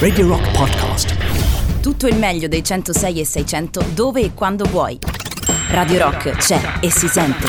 Radio Rock Podcast. Tutto il meglio dei 106 e 600 dove e quando vuoi. Radio Rock c'è e si sente.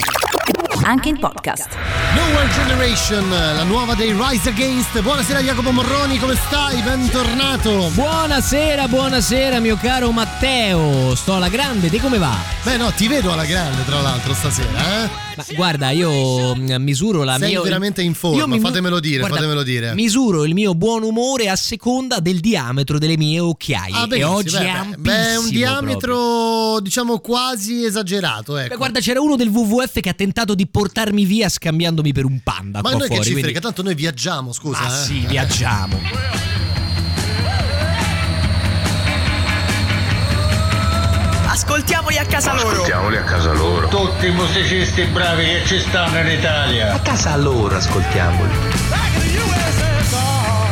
Anche in podcast. New Generation, la nuova dei Rise Against. Buonasera Jacopo Morroni, come stai? Bentornato. Buonasera, buonasera mio caro Matteo. Sto alla grande, te come va? Beh no, ti vedo alla grande tra l'altro stasera, eh? Ma guarda, io mm, misuro la Sei mia. veramente in forma, mi- fatemelo dire, guarda, fatemelo dire. Misuro il mio buon umore a seconda del diametro delle mie occhiaie. Ah, e oggi beh, è ampissimo. beh, è un proprio. diametro, diciamo, quasi esagerato, ecco. Beh, guarda, c'era uno del WWF che ha tentato di portarmi via scambiandomi per un panda. Ma qua noi che fuori, ci quindi- frega, tanto noi viaggiamo, scusa. Ma eh. sì, viaggiamo. Ascoltiamoli a casa loro. Ascoltiamoli a casa loro. Tutti i musicisti bravi che ci stanno in Italia. A casa loro ascoltiamoli.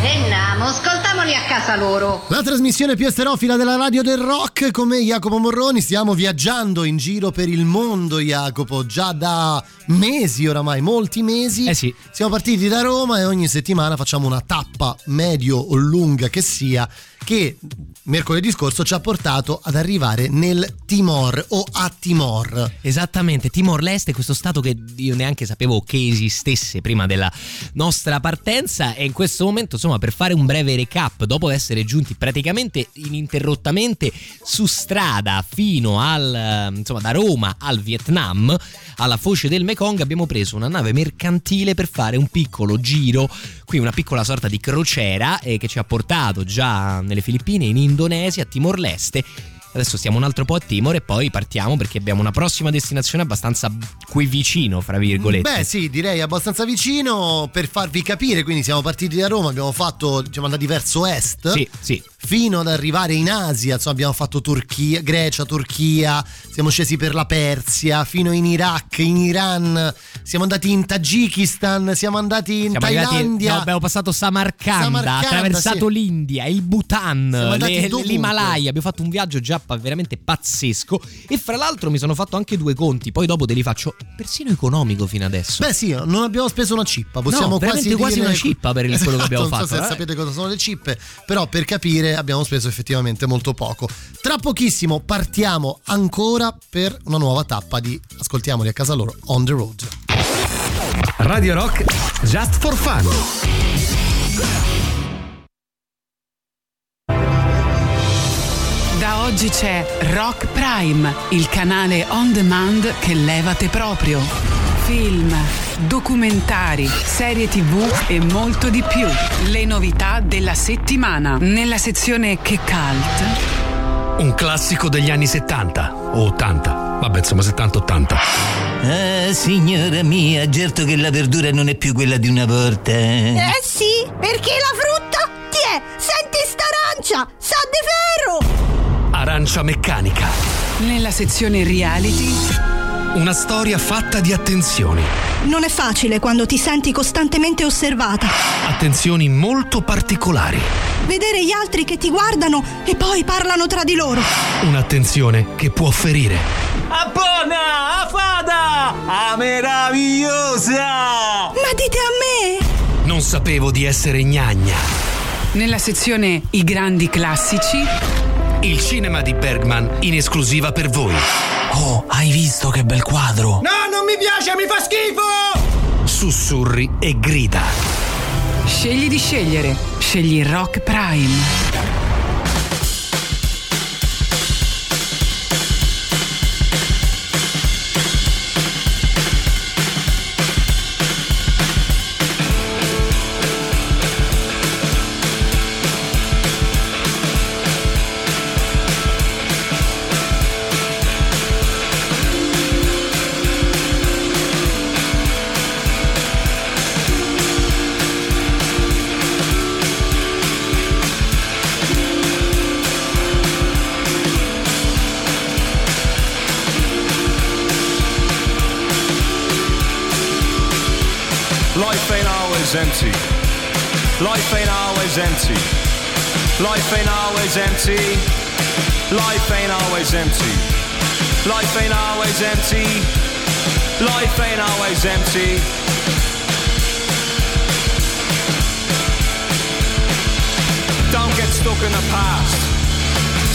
Andiamo, ascoltamoli a casa loro. La trasmissione più esterofila della radio del rock, come Jacopo Morroni, stiamo viaggiando in giro per il mondo, Jacopo, già da mesi oramai, molti mesi. Eh sì. Siamo partiti da Roma e ogni settimana facciamo una tappa medio o lunga che sia, che mercoledì scorso ci ha portato ad arrivare nel Timor o a Timor. Esattamente, Timor-Leste, questo stato che io neanche sapevo che esistesse prima della nostra partenza e in questo momento, insomma, per fare un breve recap, dopo essere giunti praticamente ininterrottamente su strada fino al, eh, insomma, da Roma al Vietnam, alla foce del Mekong, abbiamo preso una nave mercantile per fare un piccolo giro, qui una piccola sorta di crociera eh, che ci ha portato già nelle Filippine, in Indonesia, a Timor-Leste Adesso stiamo un altro po' a Timor e poi partiamo perché abbiamo una prossima destinazione abbastanza qui vicino, fra virgolette. Beh, sì, direi abbastanza vicino per farvi capire. Quindi siamo partiti da Roma, abbiamo fatto, siamo andati verso est. Sì, sì. Fino ad arrivare in Asia, insomma, abbiamo fatto Turchia, Grecia, Turchia, siamo scesi per la Persia, fino in Iraq, in Iran, siamo andati in Tagikistan, siamo andati in Siamo arrivati, Thailandia. no, abbiamo passato Samarcanda, Samarcanda, attraversato sì. l'India, il Bhutan, le- l'Himalaya. Abbiamo fatto un viaggio già pa- veramente pazzesco. E fra l'altro mi sono fatto anche due conti. Poi dopo te li faccio persino economico fino adesso. Beh sì, non abbiamo speso una cippa, possiamo No, quasi quasi dire- una cippa per il- quello che abbiamo non so fatto, se eh. sapete cosa sono le cippe, però per capire abbiamo speso effettivamente molto poco. Tra pochissimo partiamo ancora per una nuova tappa di Ascoltiamoli a casa loro on the road. Radio Rock Just for Fun. Oggi c'è Rock Prime, il canale on demand che levate proprio. Film, documentari, serie tv e molto di più. Le novità della settimana. Nella sezione Che Cult. Un classico degli anni 70 o 80. Vabbè, insomma, 70-80. Ah, signora mia, certo che la verdura non è più quella di una volta. eh. Eh sì, perché la frutta? Tiè, senti sta arancia, sa di ferro! Arancia meccanica. Nella sezione Reality. Una storia fatta di attenzioni. Non è facile quando ti senti costantemente osservata. Attenzioni molto particolari. Vedere gli altri che ti guardano e poi parlano tra di loro. Un'attenzione che può ferire. A buona, a fada, a meravigliosa! Ma dite a me! Non sapevo di essere gnagna. Nella sezione I grandi classici. Il cinema di Bergman in esclusiva per voi. Oh, hai visto che bel quadro? No, non mi piace, mi fa schifo! Sussurri e grida. Scegli di scegliere. Scegli Rock Prime. Life ain't always empty. Life ain't always empty. Life ain't always empty. Life ain't always empty. Don't get stuck in the past.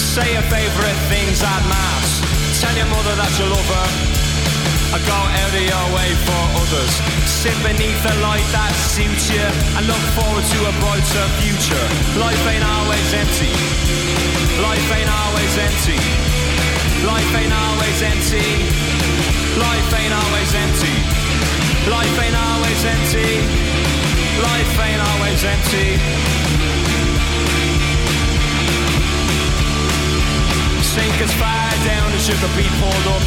Say your favourite things at mass. Tell your mother that you love her. Or go out of your way for others. Sit beneath the light that suits you and look forward to a brighter future. Life ain't always empty. Life ain't always empty. Life ain't always empty. Life ain't always empty. Life ain't always empty. Life ain't always empty. Sink as far down as you could be pulled up.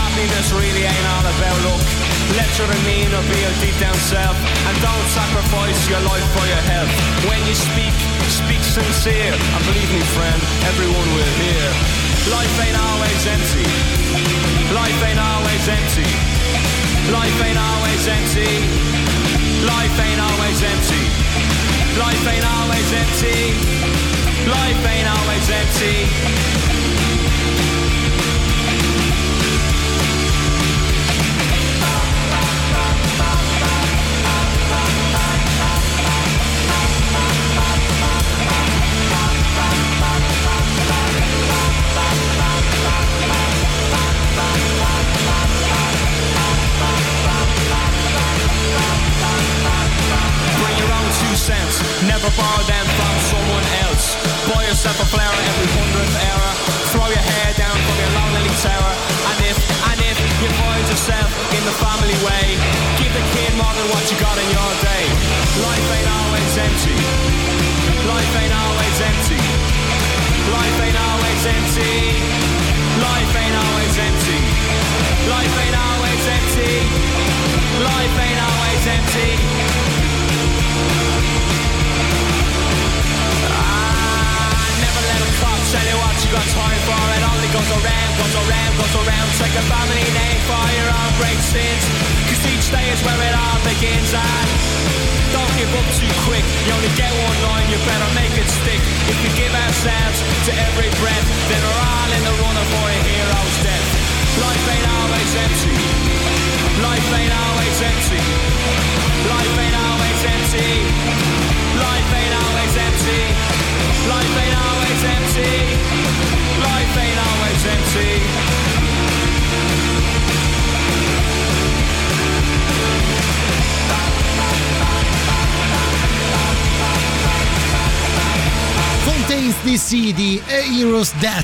Happiness really ain't all about luck. Let your demeanor be your deep down self And don't sacrifice your life for your health. When you speak, speak sincere And believe me friend, everyone will hear. Life ain't always empty. Life ain't always empty. Life ain't always empty. Life ain't always empty. Life ain't always empty. Life ain't always empty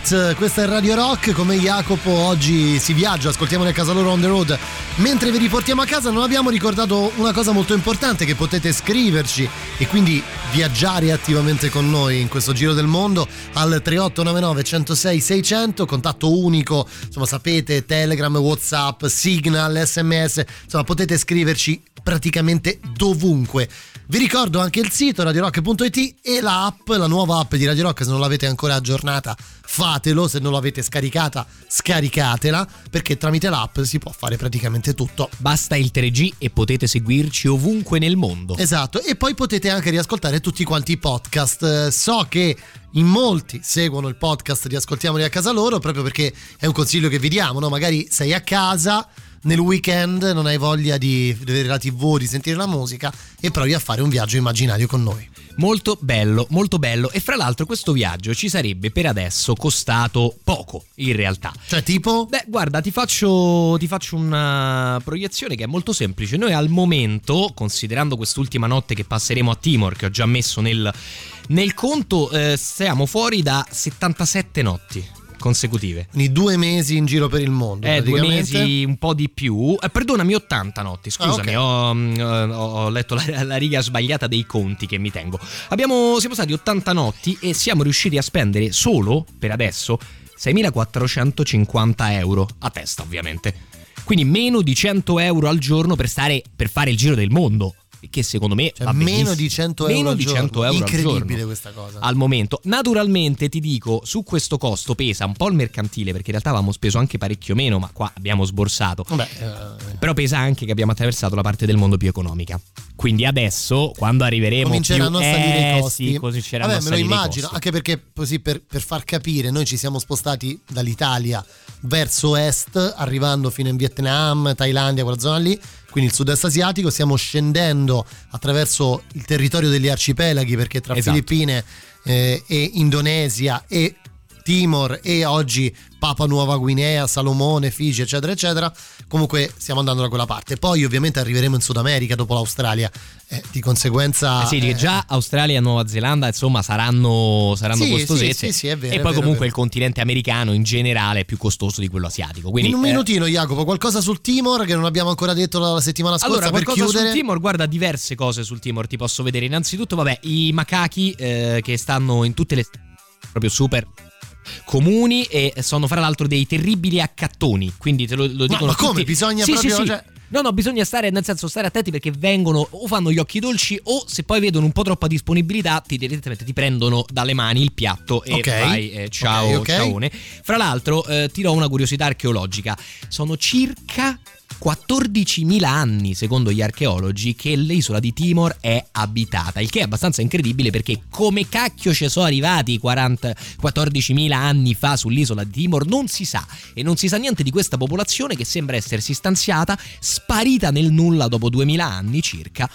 Death, questa è Radio Rock, come Jacopo oggi si viaggia, ascoltiamo nel casa loro on the road. Mentre vi riportiamo a casa non abbiamo ricordato una cosa molto importante che potete scriverci e quindi viaggiare attivamente con noi in questo giro del mondo al 3899 106 600, contatto unico, insomma sapete, Telegram, Whatsapp, Signal, SMS, insomma potete scriverci praticamente dovunque. Vi ricordo anche il sito radiorock.it e l'app, la nuova app di Radio Rock, se non l'avete ancora aggiornata fatelo, se non l'avete scaricata scaricatela, perché tramite l'app si può fare praticamente tutto. Basta il 3G e potete seguirci ovunque nel mondo. Esatto, e poi potete anche riascoltare tutti quanti i podcast. Eh, So che in molti seguono il podcast di Ascoltiamoli a casa loro proprio perché è un consiglio che vi diamo, no? Magari sei a casa nel weekend non hai voglia di vedere la tv, di sentire la musica e provi a fare un viaggio immaginario con noi. Molto bello, molto bello. E fra l'altro questo viaggio ci sarebbe per adesso costato poco, in realtà. Cioè tipo? Beh, guarda, ti faccio, ti faccio una proiezione che è molto semplice. Noi al momento, considerando quest'ultima notte che passeremo a Timor, che ho già messo nel, nel conto, eh, siamo fuori da 77 notti consecutive. Quindi due mesi in giro per il mondo. Eh, due mesi, un po' di più. Eh, perdonami, 80 notti. Scusami, Ah, ho, mm, ho- ho letto la, la riga sbagliata dei conti che mi tengo. Abbiamo, siamo stati 80 notti e siamo riusciti a spendere solo, per adesso, 6.450 euro a testa, ovviamente. Quindi meno di 100 euro al giorno per, stare, per fare il giro del mondo. Che secondo me Cioè, meno di 100 euro Meno al di giorno. 100 euro Incredibile questa cosa. al momento. Naturalmente ti dico, su questo costo pesa un po' il mercantile, perché in realtà avevamo speso anche parecchio meno, ma qua abbiamo sborsato. Vabbè, eh, Però pesa anche che abbiamo attraversato la parte del mondo più economica. Quindi adesso, quando arriveremo cominceranno più... a salire eh, i costi. Sì, cominceranno Vabbè, a me lo immagino, anche perché così per, per far capire, noi ci siamo spostati dall'Italia verso est, arrivando fino in Vietnam, Thailandia, quella zona lì, quindi il sud-est asiatico, stiamo scendendo attraverso il territorio degli arcipelaghi perché tra Esatto. Filippine eh, e Indonesia e Timor e oggi Papua Nuova Guinea, Salomone, Fiji, eccetera, eccetera. Comunque stiamo andando da quella parte. Poi ovviamente arriveremo in Sud America dopo l'Australia. Eh, di conseguenza... Eh sì, eh, già Australia e Nuova Zelanda insomma saranno, saranno Sì, costosette sì, sì, sì, è vero, e poi vero, comunque il continente americano in generale è più costoso di quello asiatico. Quindi, in un eh, minutino, Jacopo, qualcosa sul Timor che non abbiamo ancora detto la settimana scorsa Allora, per qualcosa chiudere. sul Timor, guarda, diverse cose sul Timor ti posso vedere. Innanzitutto, vabbè, i macachi eh, che stanno in tutte le proprio super comuni e sono fra l'altro dei terribili accattoni, quindi te lo, lo Ma- dicono ma come? tutti. Bisogna Sì, proprio, sì, sì. cioè- No, no, bisogna stare, nel senso, stare attenti perché vengono o fanno gli occhi dolci o se poi vedono un po' troppa disponibilità ti direttamente ti prendono dalle mani il piatto e Ok. vai, eh, ciao, Ok, ok. ciaone. Fra l'altro, eh, ti do una curiosità archeologica. Sono circa 14.000 anni, secondo gli archeologi, che l'isola di Timor è abitata, il che è abbastanza incredibile perché come cacchio ci sono arrivati i 40 14.000 anni fa sull'isola di Timor non si sa e non si sa niente di questa popolazione che sembra essersi stanziata, sparita nel nulla dopo 2000 anni circa.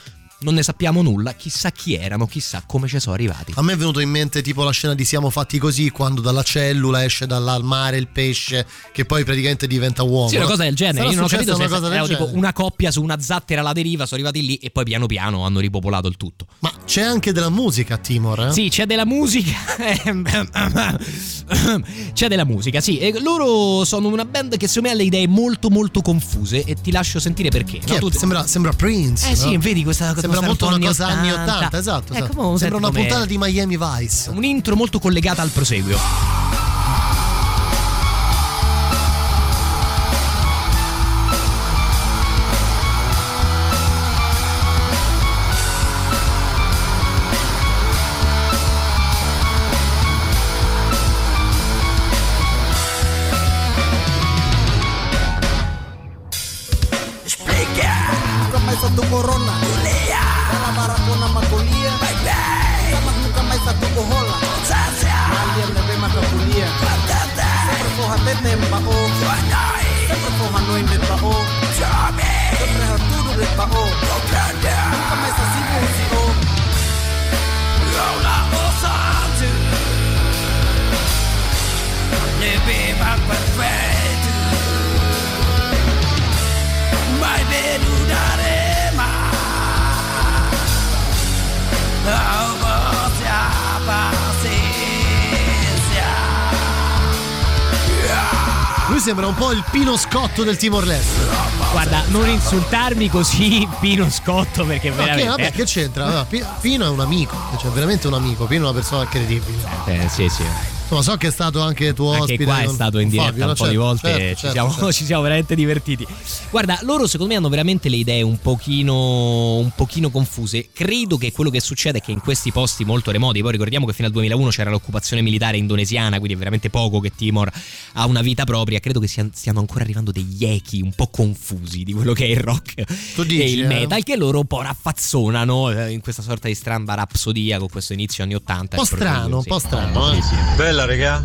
Non ne sappiamo nulla, chissà chi erano, chissà come ci sono arrivati. A me è venuto in mente tipo la scena di Siamo fatti così, quando dalla cellula esce dal mare il pesce, che poi praticamente diventa uomo. Sì, una cosa del genere. Sarà Io non ho capito se una cosa del erano tipo una coppia su una zattera alla deriva, sono arrivati lì e poi piano piano hanno ripopolato il tutto. Ma c'è anche della musica Timor, eh? Sì, c'è della musica. c'è della musica, sì. E loro sono una band che secondo me ha le idee molto molto confuse e ti lascio sentire perché. No? è? Tu- Sembra, sembra Prince. Eh sì, no? vedi questa cosa Sembra molto una cosa anni 80, 80, esatto. Eh, esatto. come- Sembra una puntata di Miami Vice. Un intro molto collegata al proseguio. Sembra un po' il Pino Scotto del Timor Leste. Guarda, non insultarmi così, Pino Scotto, perché che, veramente. vabbè, che c'entra? Pino è un amico, cioè veramente un amico. Pino è una persona credibile. Eh, sì, sì. Insomma, so che è stato anche tuo Anche ospite. qua è stato in diretta Fabio, un po' di Certo, volte certo, e ci, certo, siamo, certo. ci siamo veramente divertiti. Guarda, loro secondo me hanno veramente le idee un pochino, un pochino confuse. Credo che quello che succede è che in questi posti molto remoti, poi ricordiamo che fino al 2001 c'era l'occupazione militare indonesiana, quindi è veramente poco che Timor ha una vita propria. Credo che stiano ancora arrivando degli echi un po' confusi di quello che è il rock Tu dici, e il eh? metal, che loro un po' raffazzonano eh, in questa sorta di stramba rapsodia con questo inizio anni 80. Un po' strano, un po' strano. eh. Bella लड़ गया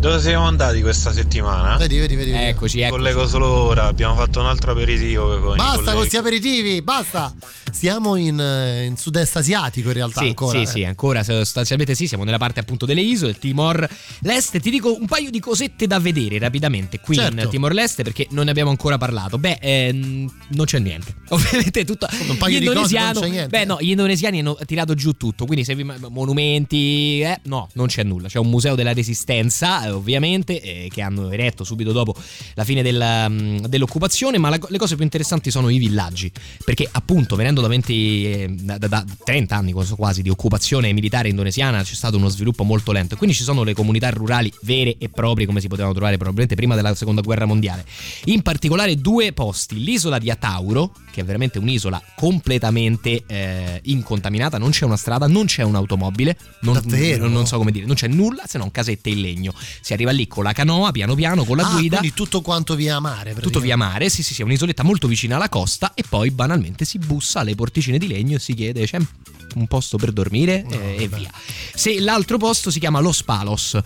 dove siamo andati questa settimana? Vedi, vedi, vedi. vedi. Eccoci, eccoci. collego solo ora, abbiamo fatto un altro aperitivo con Basta con questi aperitivi, basta. Siamo in, eh, in sud-est asiatico in realtà Sì, ancora. sì, eh. sì, ancora sostanzialmente sì, siamo nella parte appunto delle isole, Timor Leste. Ti dico un paio di cosette da vedere rapidamente qui Certo. in Timor Leste perché non ne abbiamo ancora parlato. Beh, ehm, non c'è niente. Ovviamente tutto Un paio gli di cose, non indonesiano- c'è niente. Beh, no, gli indonesiani hanno tirato giù tutto, quindi se vi monumenti, eh, no, non c'è nulla. C'è un museo della resistenza, eh, ovviamente, eh, che hanno eretto subito dopo la fine della, mh, dell'occupazione, ma la- le cose più interessanti sono i villaggi, perché appunto venendo da 20 eh, da, da- da 30 anni quasi- di occupazione militare indonesiana c'è stato uno sviluppo molto lento quindi ci sono le comunità rurali vere e proprie come si potevano trovare probabilmente prima della seconda guerra mondiale. In particolare due posti, l'isola di Atauro, che è veramente un'isola completamente eh, incontaminata, non c'è una strada, non c'è un'automobile, non, Davvero? non- non so come dire, non c'è nulla se non casette in legno. Si arriva lì con la canoa, piano piano, con la Ah, guida. quindi tutto quanto via mare. Tutto via mare, sì, sì, sì, è un'isoletta molto vicina alla costa e poi banalmente si bussa alle porticine di legno e si chiede c'è un posto per dormire eh, e via. Se l'altro posto si chiama Los Palos.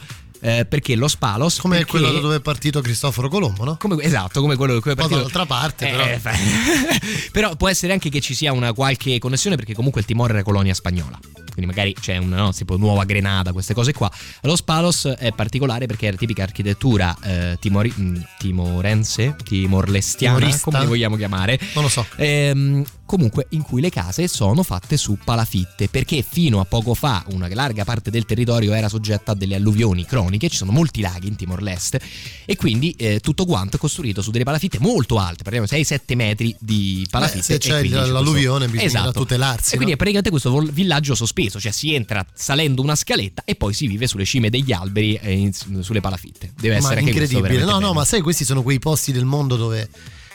Eh, perché Los Palos Come perché- quello da dove è partito Cristoforo Colombo, no? come- esatto, come quello che è Un po' partito. dall'altra parte, Eh, però. fa- però può essere anche che ci sia una qualche connessione perché comunque il Timor era colonia spagnola. quindi magari c'è una no, tipo nuova Grenada, queste cose qua. Los Palos è particolare perché è la tipica architettura eh, timori- mh, timorense, timor-lestiana, Timorista? come li vogliamo chiamare. Non lo so. Ehm, comunque in cui le case sono fatte su palafitte perché fino a poco fa una larga parte del territorio era soggetta a delle alluvioni croniche, ci sono molti laghi in Timor-Leste e quindi eh, tutto quanto è costruito su delle palafitte molto alte, parliamo 6-7 metri di palafitte. se e c'è quindi l'alluvione bisogna Esatto. tutelarsi, E quindi no? è praticamente questo villaggio sospeso, cioè si entra salendo una scaletta e poi si vive sulle cime degli alberi e in- sulle palafitte. Deve Ma essere questo incredibile. No, no, bello. ma sai, questi sono quei posti del mondo dove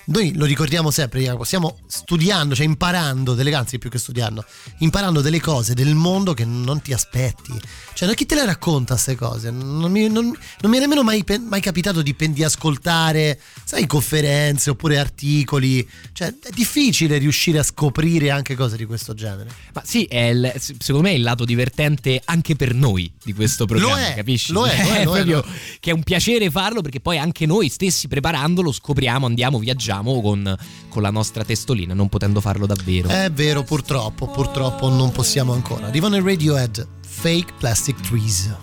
noi lo ricordiamo sempre, Jacopo, stiamo studiando, cioè imparando delle anzi più che studiando, imparando delle cose del mondo che non ti aspetti. Cioè, no, chi te le racconta queste cose? Non mi, non- non mi è nemmeno mai, mai capitato di, di ascoltare, sai, conferenze oppure articoli. Cioè, è difficile riuscire a scoprire anche cose di questo genere. Ma sì, è il- secondo me è il lato divertente anche per noi di questo programma, Lo è, capisci? lo è, lo è, lo è, proprio lo che è un piacere farlo perché poi anche noi stessi preparandolo scopriamo, andiamo, viaggiamo con, con la nostra testolina, non potendo farlo davvero. È vero, purtroppo, purtroppo non possiamo ancora. Arrivano i Radiohead, Fake Plastic Trees.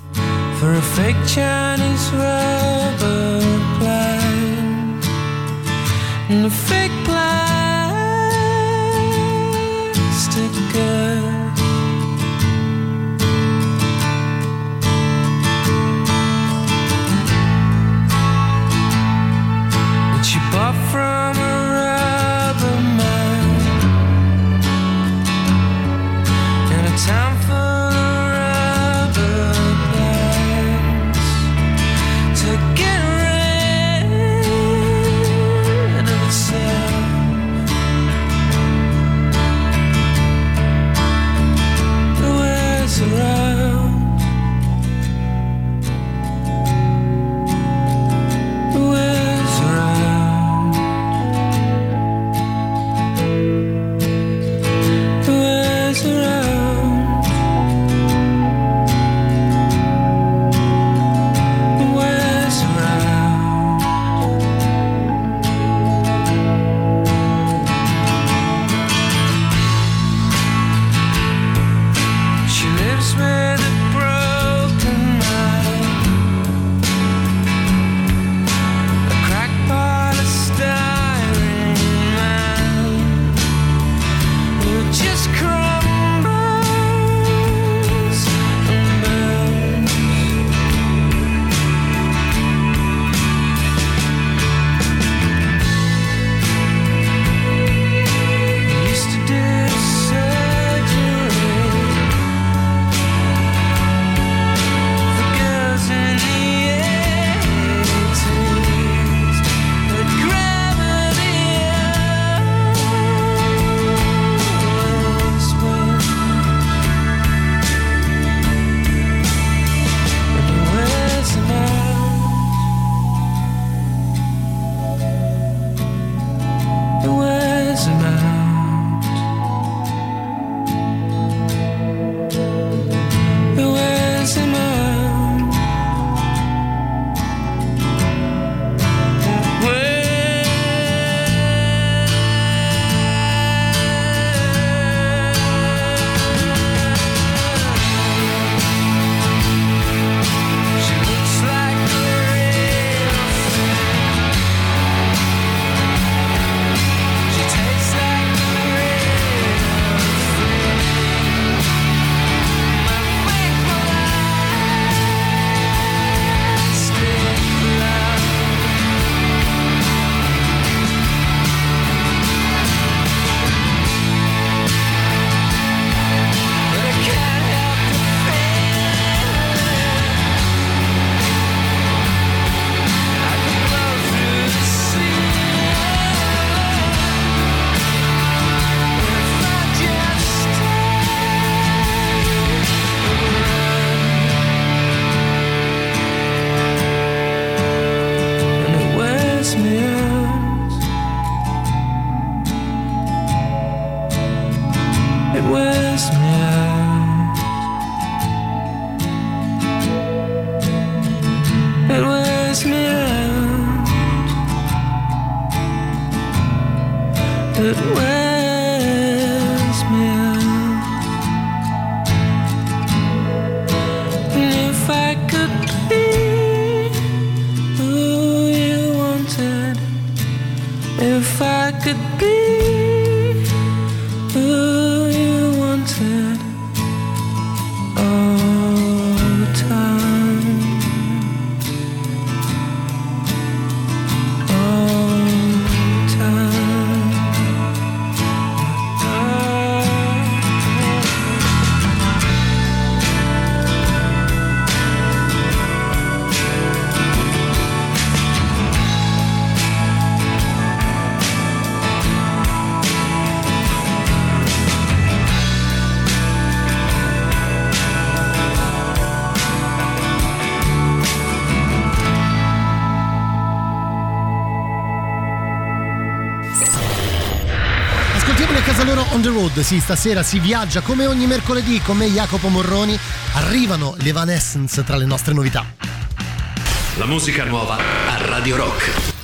For a fake Chinese rubber plant and a fake plastic girl. That Sì, stasera si viaggia come ogni mercoledì con me Jacopo Morroni. Arrivano le Evanescence tra le nostre novità. La musica nuova a Radio Rock.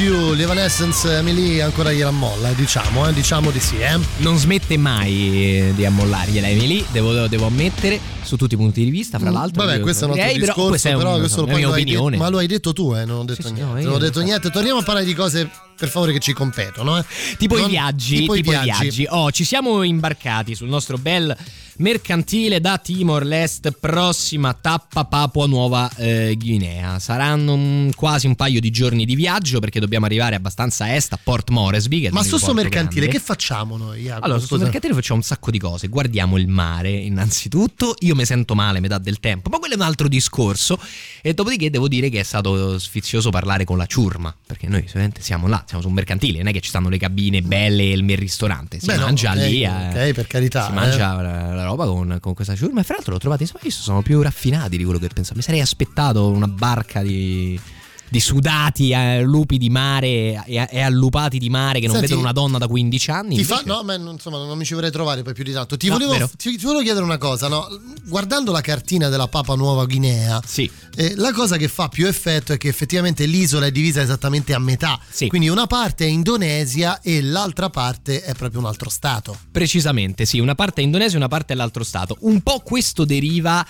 You, l'Evanescence Emily ancora gliela molla, diciamo, eh, diciamo di sì, eh. Non smette mai di ammollargliela Emily, devo, devo ammettere, su tutti i punti di vista, fra l'altro. Mm, Vabbè, io- questo è un altro direi, però discorso, questo è però un- questo è poi la mia lo hai opinione. detto, ma lo hai detto tu, eh, non ho detto Sì, sì, niente. no, io non ho detto niente. Torniamo a parlare di cose per favore che ci competono, eh. Tipo i Non- viaggi, tipo i viaggi. Oh, ci siamo imbarcati sul nostro bel mercantile da Timor Leste, prossima tappa Papua Nuova eh, Guinea. Saranno mm, quasi un paio di giorni di viaggio perché dobbiamo arrivare abbastanza a est, a Port Moresby. Ma su sto mercantile grande. che facciamo noi? Jacopo? Allora, sul Scusa. mercatino facciamo un sacco di cose. Guardiamo il mare, innanzitutto. Io mi sento male metà del tempo, ma quello è un altro discorso. E dopodiché devo dire che è stato sfizioso parlare con la ciurma. Perché noi solitamente siamo là, siamo su un mercantile, non è che ci stanno le cabine belle e il ristorante. Si Beh, no, mangia ok, lì. eh. ok, per carità, Si eh. mangia la, la roba con, con questa ciurma. E fra l'altro l'ho trovato. Insomma, io sono più raffinati di quello che pensavo. Mi sarei aspettato una barca di. Di sudati eh, lupi di mare e, e allupati di mare che non Senti, vedono una donna da 15 anni. Ti fa, no, ma insomma, non mi ci vorrei trovare poi più di tanto. Ti, No, volevo, ti, ti volevo chiedere una cosa, no? Guardando la cartina della Papa Nuova Guinea, eh, la cosa che fa più effetto è che effettivamente l'isola è divisa esattamente a metà. Quindi una parte è Indonesia e l'altra parte è proprio un altro stato. Precisamente, sì, una parte è Indonesia e una parte è l'altro stato. Un po' questo deriva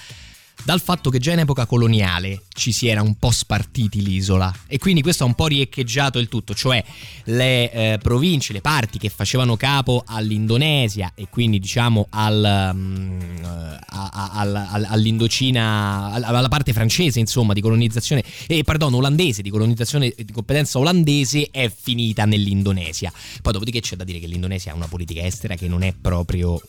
dal fatto che già in epoca coloniale ci si era un po' spartiti l'isola e quindi questo ha un po' riecheggiato il tutto, cioè le eh, province, le parti che facevano capo all'Indonesia e quindi diciamo al, mm, eh, a- a- al- all'Indocina, al- alla parte francese insomma di colonizzazione, eh, pardon, olandese, di colonizzazione di competenza olandese è finita nell'Indonesia. Poi dopodiché c'è da dire che l'Indonesia ha una politica estera che non è proprio...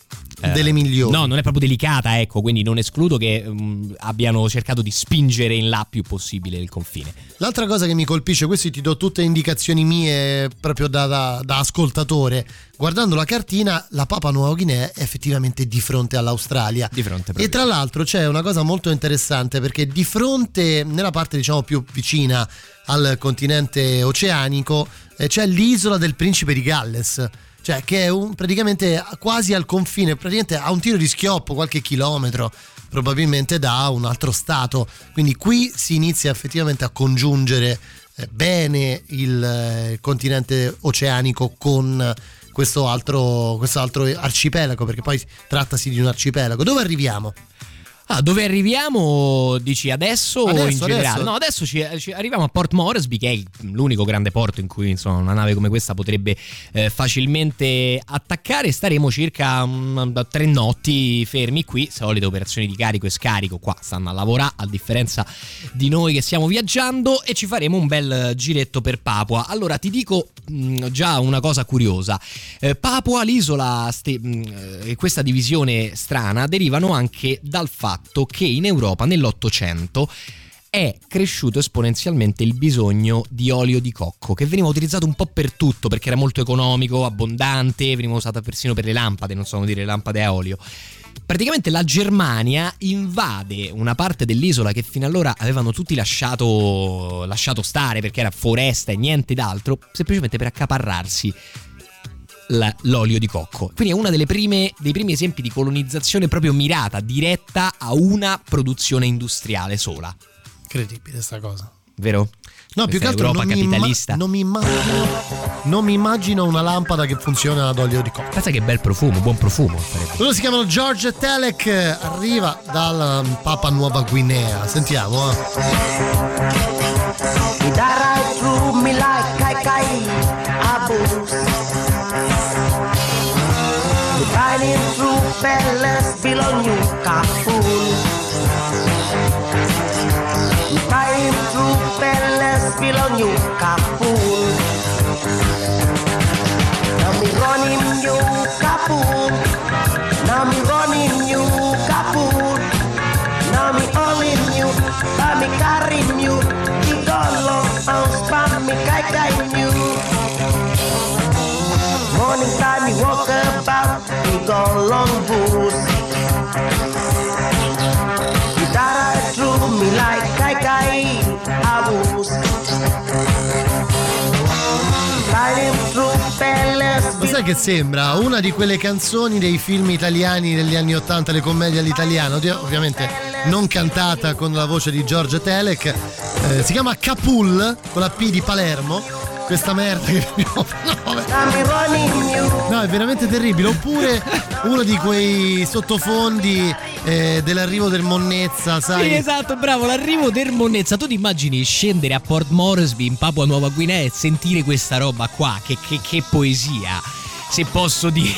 eh, Delle migliori. No, non è proprio delicata, ecco, quindi non escludo che mm, abbiano cercato di spingere in là più possibile il confine. L'altra cosa che mi colpisce, questi ti do tutte indicazioni mie proprio da, da- da ascoltatore. Guardando la cartina, la Papa Nuova Guinea è effettivamente di fronte all'Australia. Di fronte E tra l'altro c'è una cosa molto interessante perché di fronte, nella parte diciamo più vicina al continente oceanico, eh, c'è l'isola del Principe di Galles. Cioè, che è un- praticamente quasi al confine, praticamente a un tiro di schioppo, qualche chilometro probabilmente da un altro stato. Quindi qui si inizia effettivamente a congiungere eh, bene il eh, continente oceanico con questo altro, questo altro arcipelago, perché poi trattasi di un arcipelago. Dove arriviamo? Ah, dove arriviamo? Dici adesso, o Adesso, in generale? adesso. No, adesso ci, ci arriviamo a Port Moresby, che è l'unico grande porto in cui insomma, una nave come questa potrebbe eh, facilmente attaccare. Staremo circa mm, tre notti fermi qui. Solite operazioni di carico e scarico. Qua stanno a lavorare, a differenza di noi che stiamo viaggiando, e ci faremo un bel giretto per Papua. Allora, ti dico mm, già una cosa curiosa. Eh, Papua, l'isola mm, e questa divisione strana derivano anche dal fatto che in Europa nell'Ottocento è cresciuto esponenzialmente il bisogno di olio di cocco che veniva utilizzato un po' per tutto perché era molto economico, abbondante, veniva usata persino per le lampade, non so come dire, le lampade a olio. Praticamente la Germania invade una parte dell'isola che fino allora avevano tutti lasciato, lasciato stare perché era foresta e niente d'altro, semplicemente per accaparrarsi la- l'olio di cocco. Quindi è uno dei primi esempi di colonizzazione proprio mirata, diretta a una produzione industriale sola. Incredibile sta cosa. Vero? No, più che altro Europa non mi, imma- capitalista. non mi immagino non mi immagino una lampada che funziona ad olio di cocco. Pensa che bel profumo, buon profumo. farebbe. Loro si chiamano George Telek, arriva dalla um, Papa Nuova Guinea. Sentiamo, eh. fellas on you. Che sembra una di quelle canzoni dei film italiani degli anni 80, le commedie all'italiano, ovviamente non cantata con la voce di George Telek. Eh, si chiama Capul con la P di Palermo. Questa merda che abbiamo no. No, è veramente terribile. Oppure uno di quei sottofondi eh, dell'arrivo del Monnezza, sai? Sì, esatto, bravo, l'arrivo del Monnezza. Tu ti immagini scendere a Port Moresby in Papua Nuova Guinea e sentire questa roba qua? Che, che- che poesia! Se posso dire.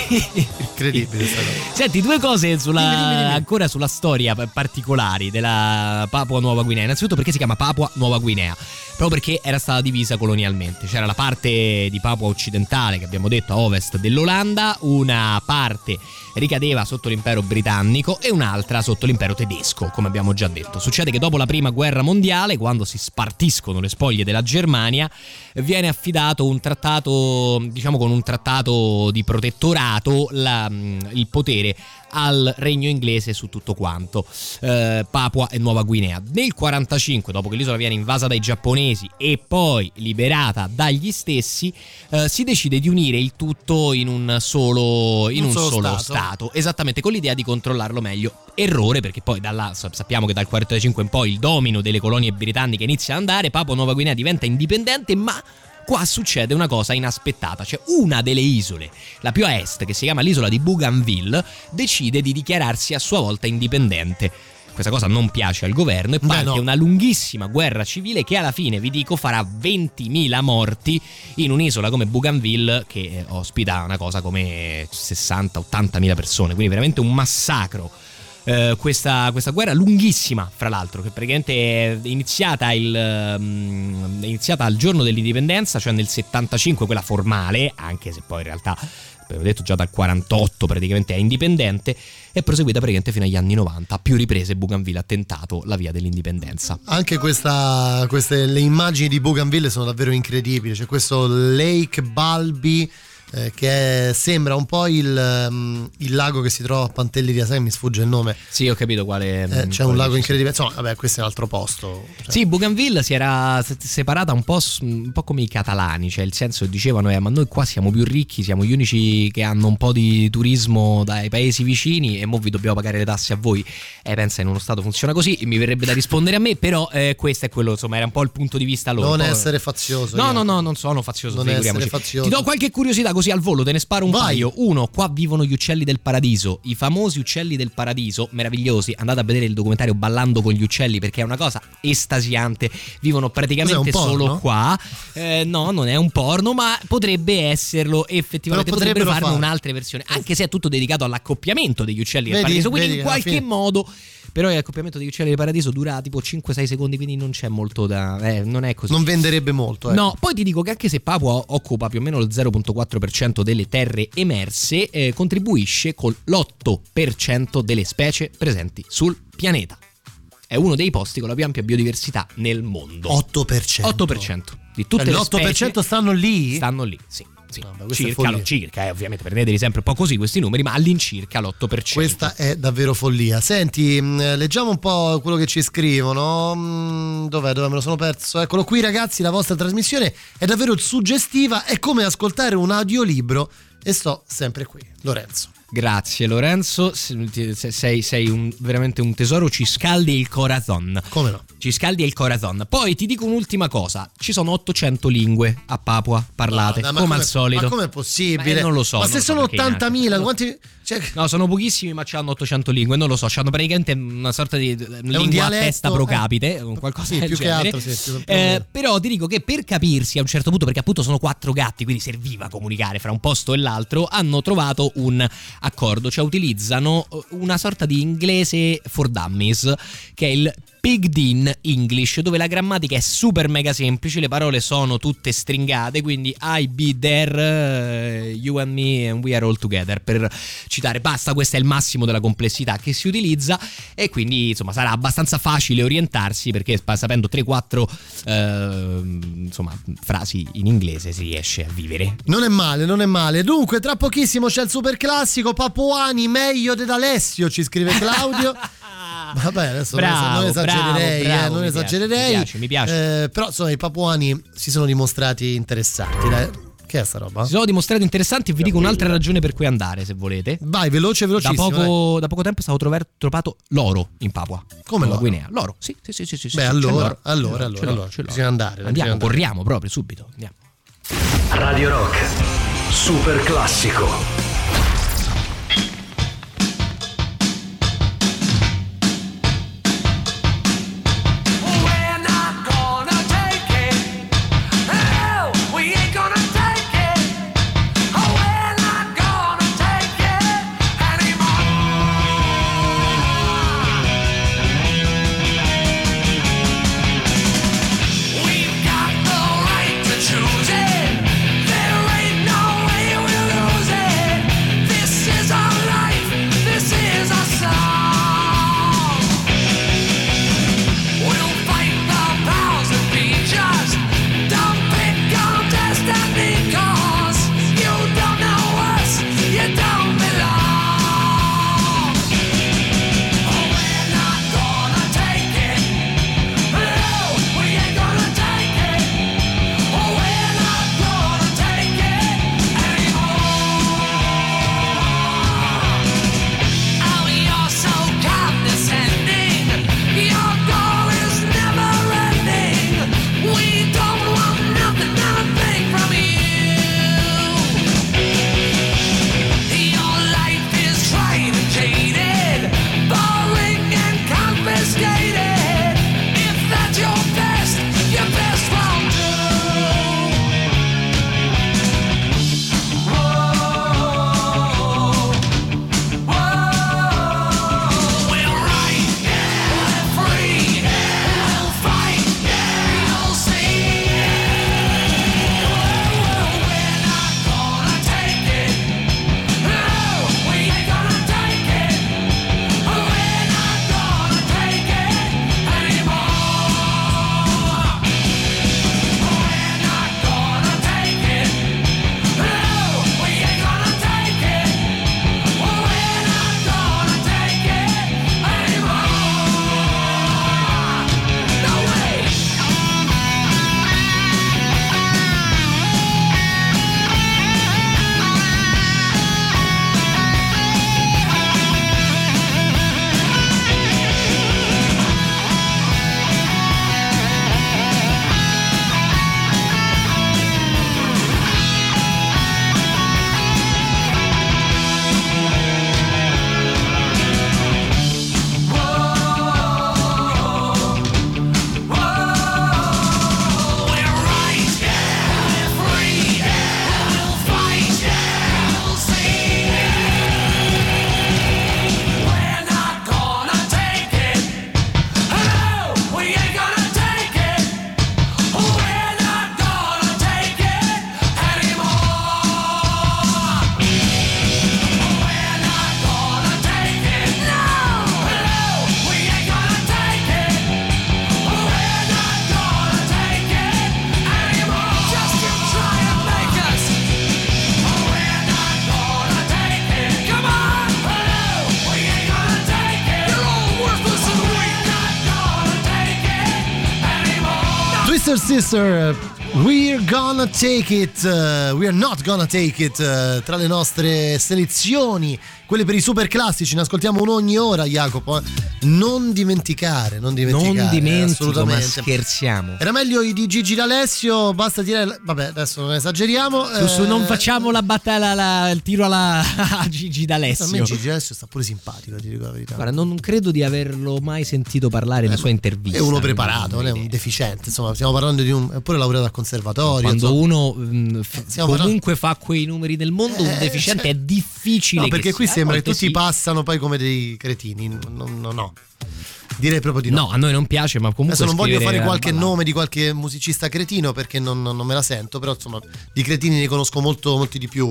Incredibile cosa. Senti, due cose sulla- Dimmi, dimmi, dimmi. ancora sulla storia p- particolari della Papua Nuova Guinea. Innanzitutto perché si chiama Papua Nuova Guinea? Proprio perché era stata divisa colonialmente. C'era la parte di Papua occidentale, che abbiamo detto a ovest dell'Olanda, una parte ricadeva sotto l'impero britannico e un'altra sotto l'impero tedesco, come abbiamo già detto. Succede che dopo la prima guerra mondiale, quando si spartiscono le spoglie della Germania, viene affidato un trattato, diciamo con un trattato di protettorato, la- il potere al regno inglese su tutto quanto, eh, Papua e Nuova Guinea. Nel 45, dopo che l'isola viene invasa dai giapponesi e poi liberata dagli stessi, eh, si decide di unire il tutto in un solo, in Un solo solo stato. stato, esattamente con l'idea di controllarlo meglio. Errore perché poi da là sa- sappiamo che dal 45 in poi il domino delle colonie britanniche inizia ad andare, Papua Nuova Guinea diventa indipendente, ma qua succede una cosa inaspettata, cioè una delle isole, la più a est, che si chiama l'isola di Bougainville, decide di dichiararsi a sua volta indipendente. Questa cosa non piace al governo e parte no. una lunghissima guerra civile che alla fine, vi dico, farà 20.000 morti in un'isola come Bougainville che eh, ospita una cosa come 60-80 mila persone, quindi veramente un massacro. Eh, questa, questa guerra lunghissima, fra l'altro, che praticamente è iniziata, il, ehm, è iniziata al giorno dell'indipendenza, cioè nel 75, quella formale, anche se poi in realtà, abbiamo detto già dal 48 praticamente è indipendente, è proseguita praticamente fino agli anni 90. A più riprese Bougainville ha tentato la via dell'indipendenza. Anche questa, queste, le immagini di Bougainville sono davvero incredibili. C'è questo Lake Balbi eh, che è- sembra un po' il, mm, il lago che si trova a Pantelli di Asai, mi sfugge il nome. Sì, ho capito quale... Eh, c'è quale un lago incredibile. Insomma, vabbè, questo è un altro posto. Cioè, Sì, Bougainville si era se- separata un po', un po' come i catalani, cioè il senso dicevano è ma noi qua siamo più ricchi, siamo gli unici che hanno un po' di turismo dai paesi vicini e mo vi dobbiamo pagare le tasse a voi. Eh, pensa in uno stato funziona così, mi verrebbe da rispondere a me, però eh, questo è quello, insomma, era un po' il punto di vista loro. non essere fazioso. No, io. no, no, non sono fazioso, Non figuriamoci. essere fazioso. Ti do qualche curiosità così al volo, te ne sparo un Vai. paio. Uno, qua vivono gli uccelli del paradiso, i famosi uccelli del paradiso, meravigliosi. Andate a vedere il documentario Ballando con gli uccelli perché è una cosa estasiante. Vivono praticamente porno? solo qua. Eh, no, non è un porno, ma potrebbe esserlo effettivamente. Però Potrebbero potrebbero farne un'altra versione, anche se è tutto dedicato all'accoppiamento degli uccelli del Vedi, paradiso. Quindi vedi in qualche modo. Però l'accoppiamento degli uccelli del paradiso dura tipo 5-6 secondi, quindi non c'è molto da. Eh, non è così. Non venderebbe molto. eh. No, poi ti dico che anche se Papua occupa più o meno il 0.4% delle terre emerse, eh, contribuisce con l'8% delle specie presenti sul pianeta. È uno dei posti con la più ampia biodiversità nel mondo. 8%. 8% di tutte Cioè, le l'8% specie stanno lì? stanno lì, sì. Sì. questa è circa, follia. lo- circa, eh, ovviamente prendeteli sempre un po' così questi numeri, ma all'incirca l'8%. Questa è davvero follia. Senti, mh, leggiamo un po' quello che ci scrivono. Mm, Dov'è? Dove me lo sono perso? Eccolo qui, ragazzi. La vostra trasmissione è davvero suggestiva. È come ascoltare un audiolibro. E sto sempre qui, Lorenzo. Grazie Lorenzo, Se- se- sei, sei un- veramente un tesoro, ci scaldi il corazon. Come no? Ci scaldi il corazon. Poi ti dico un'ultima cosa, ci sono 800 lingue a Papua parlate, No, ma come, com'è- al solito. Ma com'è possibile? Eh, non lo so. Ma se sono perché in 80.000, Africa- quanti. Cioè, No, sono pochissimi, ma hanno 800 lingue. Non lo so, hanno praticamente una sorta di lingua a testa pro eh. capite, un qualcosa Sì, più che genere. altro, sì, più- Eh, però ti dico che per capirsi a un certo punto, perché appunto sono quattro gatti, quindi serviva comunicare fra un posto e l'altro, hanno trovato un accordo, cioè utilizzano eh, una sorta di inglese for dummies, che è il Pigged in English, dove la grammatica è super mega semplice, le parole sono tutte stringate, quindi I be there, eh, you and me and we are all together, per citare, basta, questo è il massimo della complessità che si utilizza e quindi insomma sarà abbastanza facile orientarsi perché sapendo 3-4 eh, insomma, frasi in inglese si riesce a vivere. Non è male, non è male. Dunque, tra pochissimo c'è il super classico Papuani meglio di Alessio, ci scrive Claudio. Vabbè, adesso Bravo, non esagererei, bravo, bravo, eh, non mi piace, esagererei. mi piace, mi piace. Eh, però insomma i papuani si sono dimostrati interessanti. dai. Che è sta roba? Si sono dimostrati interessanti e vi dico un'altra ragione per cui andare se volete. Vai, veloce, Da velocissimo. poco, da poco tempo è stato trover- trovato l'oro in Papua. Come l'oro? Guinea. L'oro, sì, sì, sì, sì, sì, Beh, allora, allora, allora, allora, bisogna andare, Andiamo, bisogna andare. corriamo proprio subito. Andiamo. Radio Rock, super classico. is er gonna take it, uh, we're not gonna take it, uh, tra le nostre selezioni, quelle per i super classici, ne ascoltiamo uno ogni ora Jacopo, eh. non dimenticare, non dimenticare, non dimentico, assolutamente. scherziamo. Era meglio i di Gigi D'Alessio, basta tirare, vabbè adesso non esageriamo. Su, su, eh, non facciamo la battaglia, la- il tiro alla a Gigi A D'Alessio. me Gigi D'Alessio sta pure simpatico, ti dico la verità. Guarda, non credo di averlo mai sentito parlare in sua intervista. È uno non- preparato, non è un deficiente, insomma, stiamo parlando di un... è pure laureato al conservatorio. Quando uno mh, f- stiamo comunque fa quei numeri del mondo, un Eh, deficiente cioè- è difficile. No, perché qui sembra che tutti sì. passano poi come dei cretini. No, no, no. Direi proprio di no. No, a noi non piace, ma comunque. Adesso non voglio fare qualche ballate. nome di qualche musicista cretino perché non, non me la sento, però insomma di cretini ne conosco molto, molti di più,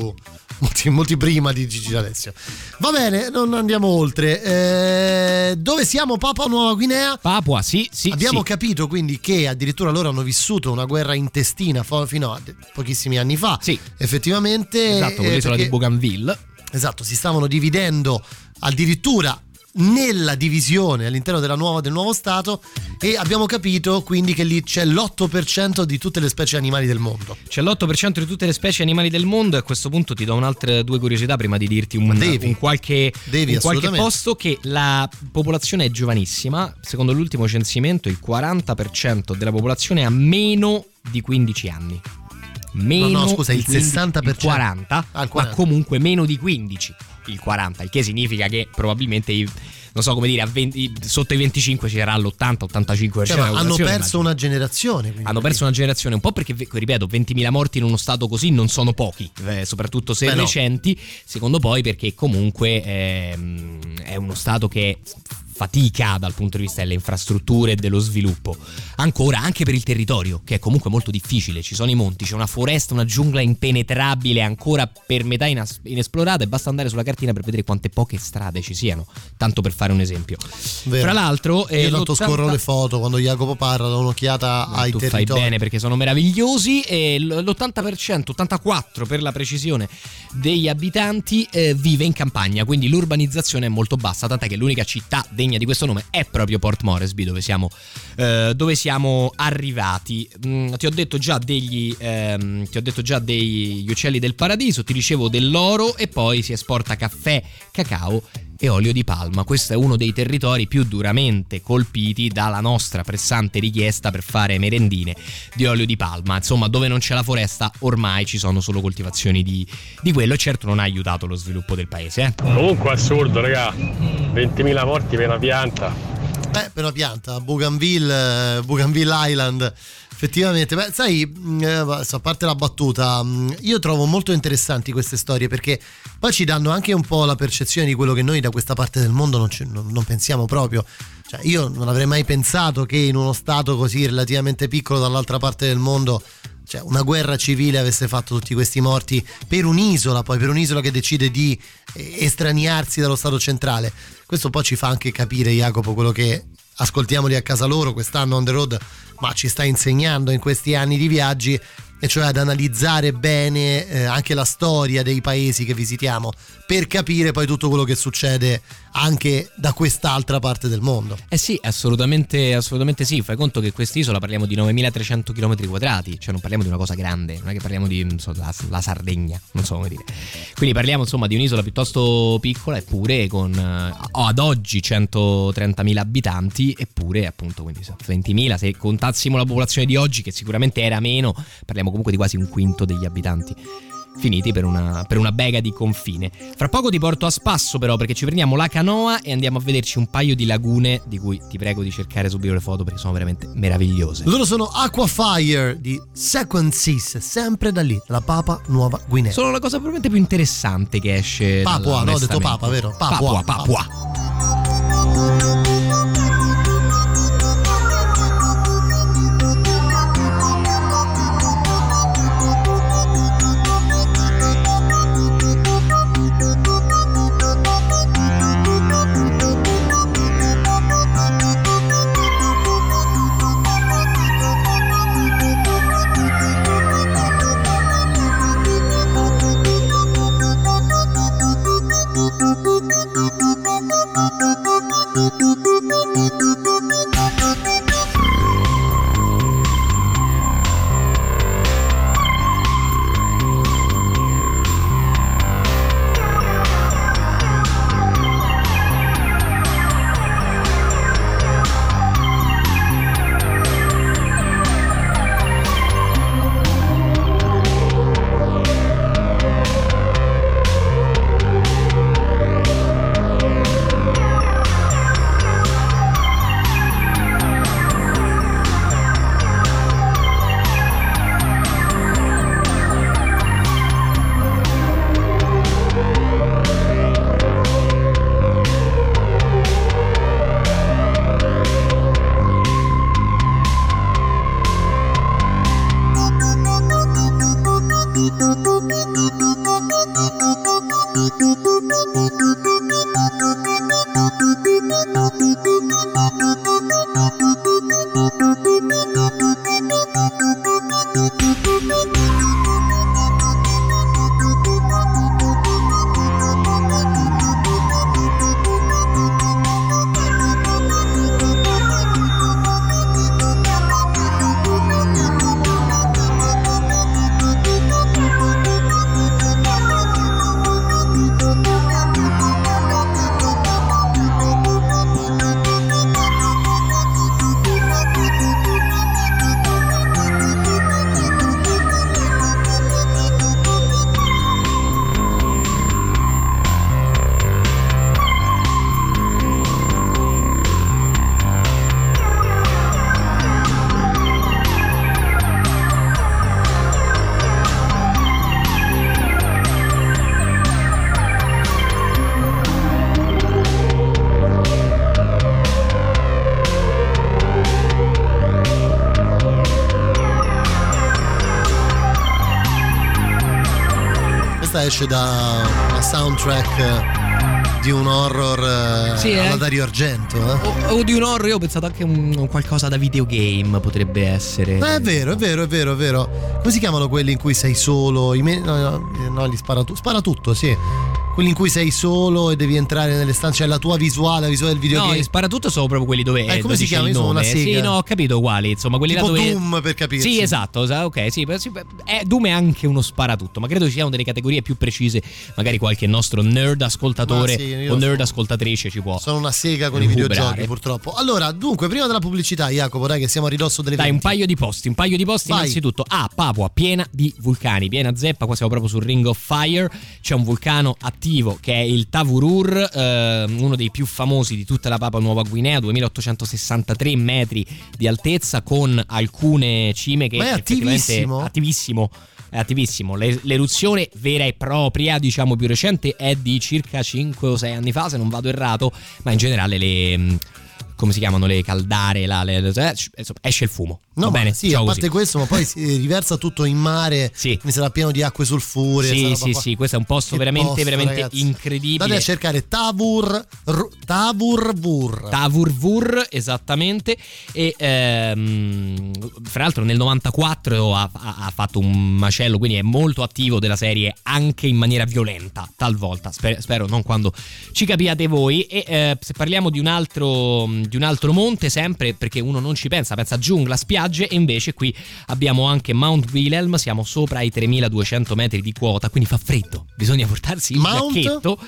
molti, molti prima di Gigi D'Alessio. Va bene, non andiamo oltre. Eh, dove siamo Papua Nuova Guinea? Papua, sì, sì. Abbiamo sì. capito quindi che addirittura loro hanno vissuto una guerra intestina fino a pochissimi anni fa. Sì. Effettivamente. Esatto, con eh, l'isola perché- di Bougainville. Esatto, si stavano dividendo addirittura nella divisione all'interno della nuova- del nuovo Stato e abbiamo capito quindi che lì c'è l'8% di tutte le specie animali del mondo. C'è l'8% di tutte le specie animali del mondo e a questo punto ti do un'altre due curiosità prima di dirti un, devi. un qualche, Devi, un qualche posto che la popolazione è giovanissima. Secondo l'ultimo censimento il 40% della popolazione ha meno di 15 anni. Meno No, no, scusa, il 15 60%. il 40, Ah, il ma 40. comunque meno di 15 il 40, il che significa che probabilmente i- non so come dire, a 20 sotto i 25 ci sarà l'80-85% Cioè, hanno perso una generazione. quindi. hanno perso una generazione, un po' perché, ripeto, 20.000 morti in uno stato così non sono pochi, eh, soprattutto se Beh, no. recenti. Secondo poi perché comunque ehm, è uno stato che fatica dal punto di vista delle infrastrutture e dello sviluppo. Ancora, anche per il territorio, che è comunque molto difficile. Ci sono i monti, c'è una foresta, una giungla impenetrabile, ancora per metà inas- inesplorata e basta andare sulla cartina per vedere quante poche strade ci siano, tanto per fare un esempio. Vero. Fra l'altro, eh, Io tanto l'80 scorro le foto quando Jacopo parla, do un'occhiata ai tu territori. fai bene perché sono meravigliosi e l- l'80%, 84% per la precisione degli abitanti eh, vive in campagna, quindi l'urbanizzazione è molto bassa, tant'è che l'unica città degna di questo nome è proprio Port Moresby dove siamo, eh, dove siamo arrivati. Mm, ti ho detto già degli ehm, ti ho detto già degli uccelli del paradiso, ti dicevo dell'oro e poi si esporta caffè, cacao e olio di palma. Questo è uno dei territori più duramente colpiti dalla nostra pressante richiesta per fare merendine di olio di palma. Insomma, dove non c'è la foresta, ormai ci sono solo coltivazioni di, di quello e certo non ha aiutato lo sviluppo del paese. Eh. Comunque assurdo, raga. 20.000 morti per una pianta. Beh, per una pianta, Bougainville, eh, Bougainville Island. Effettivamente, beh, sai, mh, eh, a parte la battuta, mh, io trovo molto interessanti queste storie perché poi ci danno anche un po' la percezione di quello che noi da questa parte del mondo non, ci- non pensiamo proprio. Cioè, io non avrei mai pensato che in uno stato così relativamente piccolo dall'altra parte del mondo cioè una guerra civile avesse fatto tutti questi morti per un'isola, poi per un'isola che decide di eh, estraniarsi dallo Stato centrale. Questo poi ci fa anche capire, Jacopo, quello che ascoltiamo lì a casa loro quest'anno on the road, ma ci sta insegnando in questi anni di viaggi, e cioè ad analizzare bene eh, anche la storia dei paesi che visitiamo per capire poi tutto quello che succede anche da quest'altra parte del mondo. Eh sì, assolutamente, assolutamente sì. Fai conto che quest'isola parliamo di 9300 km quadrati, cioè non parliamo di una cosa grande, non è che parliamo di so, la, la Sardegna, non so come dire. Quindi parliamo insomma di un'isola piuttosto piccola, eppure con eh, ad oggi 130.000 abitanti, eppure appunto quindi so, 20.000. Se contassimo la popolazione di oggi, che sicuramente era meno, parliamo comunque di quasi un quinto degli abitanti finiti per una, per una bega di confine. Fra poco ti porto a spasso però perché ci prendiamo la canoa e andiamo a vederci un paio di lagune di cui ti prego di cercare subito le foto perché sono veramente meravigliose. Loro sono Aquafire di Sequences, sempre da lì, la Papa Nuova Guinea. Sono la cosa probabilmente più interessante che esce Papua, no, ho detto. Papa, vero? Papua, Papua. Papua. Thank Esce da una soundtrack eh, di un horror eh, Sì, alla eh. Dario Argento. eh. O di un horror, io ho pensato anche a un, qualcosa da videogame potrebbe essere. Eh, è vero, è vero, è vero, è vero. Come si chiamano quelli in cui sei solo? Me- no, no, eh, no, li spara, tu- spara tutto, sì. Quelli in cui sei solo e devi entrare nelle stanze, cioè la tua visuale, la visuale del No, videogame. gli sparatutto sono proprio quelli dove Eh, come si chiama? Io sono una sega. Sì, no, ho capito quali, insomma, quelli tipo là dove Doom per capirci. Sì, esatto, sa- ok, sì, è, Doom è anche uno sparatutto, ma credo ci siano delle categorie più precise, magari qualche nostro nerd ascoltatore sì, o nerd sono- ascoltatrice ci può. Sono una sega con i recuperare. videogiochi, purtroppo. Allora, dunque, prima della pubblicità, Jacopo, dai, che siamo a ridosso delle Dai, un 20. paio di posti, un paio di posti Vai. innanzitutto. A Papua, piena di vulcani, piena zeppa, qua siamo proprio sul Ring of Fire. C'è un vulcano attivo che è il Tavurur, eh, uno dei più famosi di tutta la Papua Nuova Guinea, 2863 metri di altezza con alcune cime che Ma è effettivamente- attivissimo? Attivissimo. È attivissimo. Le- l'eruzione vera e propria, diciamo più recente, è di circa 5 o 6 anni fa, se non vado errato, ma in generale le. Come si chiamano le caldare? là, le- le- eh, esce il fumo. No, Va bene, sì, a così. parte questo, ma poi si riversa tutto in mare. Sì. Mi sarà pieno di acque sulfuree. sta Sì, sì, qua. sì, questo è un posto Che veramente, posto, veramente ragazzi. incredibile. Andate a cercare Tavur. Ru- Tavurvur. Tavurvur, esattamente. E ehm, fra l'altro nel 94 ha, ha- fatto un macello, quindi è molto attivo della serie anche in maniera violenta, talvolta. Sper- spero non quando ci capiate voi. E eh, se parliamo di un, altro, di un altro monte, sempre perché uno non ci pensa, pensa giungla, spiagge, e invece qui abbiamo anche Mount Wilhelm, siamo sopra i 3200 metri di quota, quindi fa freddo. Bisogna portarsi il Mount? giacchetto.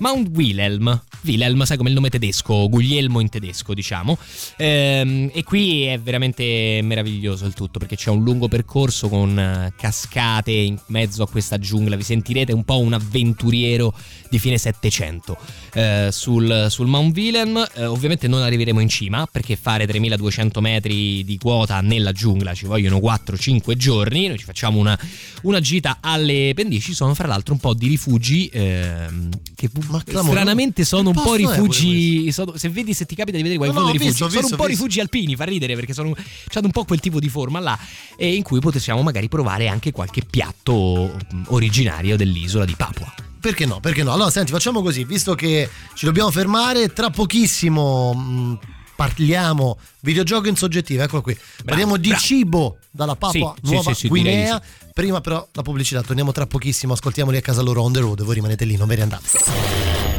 Mount Wilhelm. Wilhelm, sai come il nome tedesco, Guglielmo in tedesco, diciamo. Ehm, e qui è veramente meraviglioso il tutto perché c'è un lungo percorso con eh, cascate in mezzo a questa giungla. Vi sentirete un po' un avventuriero di fine 700 eh, sul, sul Mount Wilhelm. Eh, ovviamente non arriveremo in cima perché fare 3200 metri di quota nella giungla ci vogliono 4-5 giorni. Noi ci facciamo una, una gita alle pendici. Ci sono fra l'altro un po' di rifugi ehm, che clamoroso. stranamente sono un po' rifugi. sono- se vedi, se ti capita di vedere qualche No, no, rifugi, visto, sono un visto, po' ho visto. rifugi alpini. Fa ridere perché sono, hanno un po' quel tipo di forma là. E in cui possiamo magari provare anche qualche piatto mm, originario dell'isola di Papua. Perché no? Perché no? Allora, senti, facciamo così, visto che ci dobbiamo fermare, tra pochissimo mh, parliamo videogioco in soggettiva, eccolo qui. parliamo di bravo. cibo dalla Papua Sì, Nuova sì, sì, Guinea. Prima però la pubblicità, torniamo tra pochissimo, ascoltiamoli a casa loro on the road, voi rimanete lì, non ve ne andate.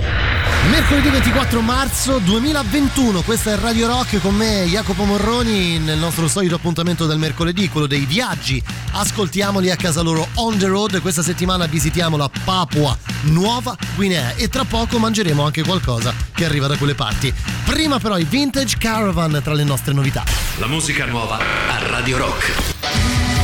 Mercoledì 24 marzo 2021, questa è Radio Rock con me Jacopo Morroni nel nostro solito appuntamento del mercoledì, quello dei viaggi. Ascoltiamoli a casa loro on the road. Questa settimana visitiamo la Papua Nuova Guinea e tra poco mangeremo anche qualcosa che arriva da quelle parti. Prima però i Vintage Caravan tra le nostre novità. La musica nuova a Radio Rock.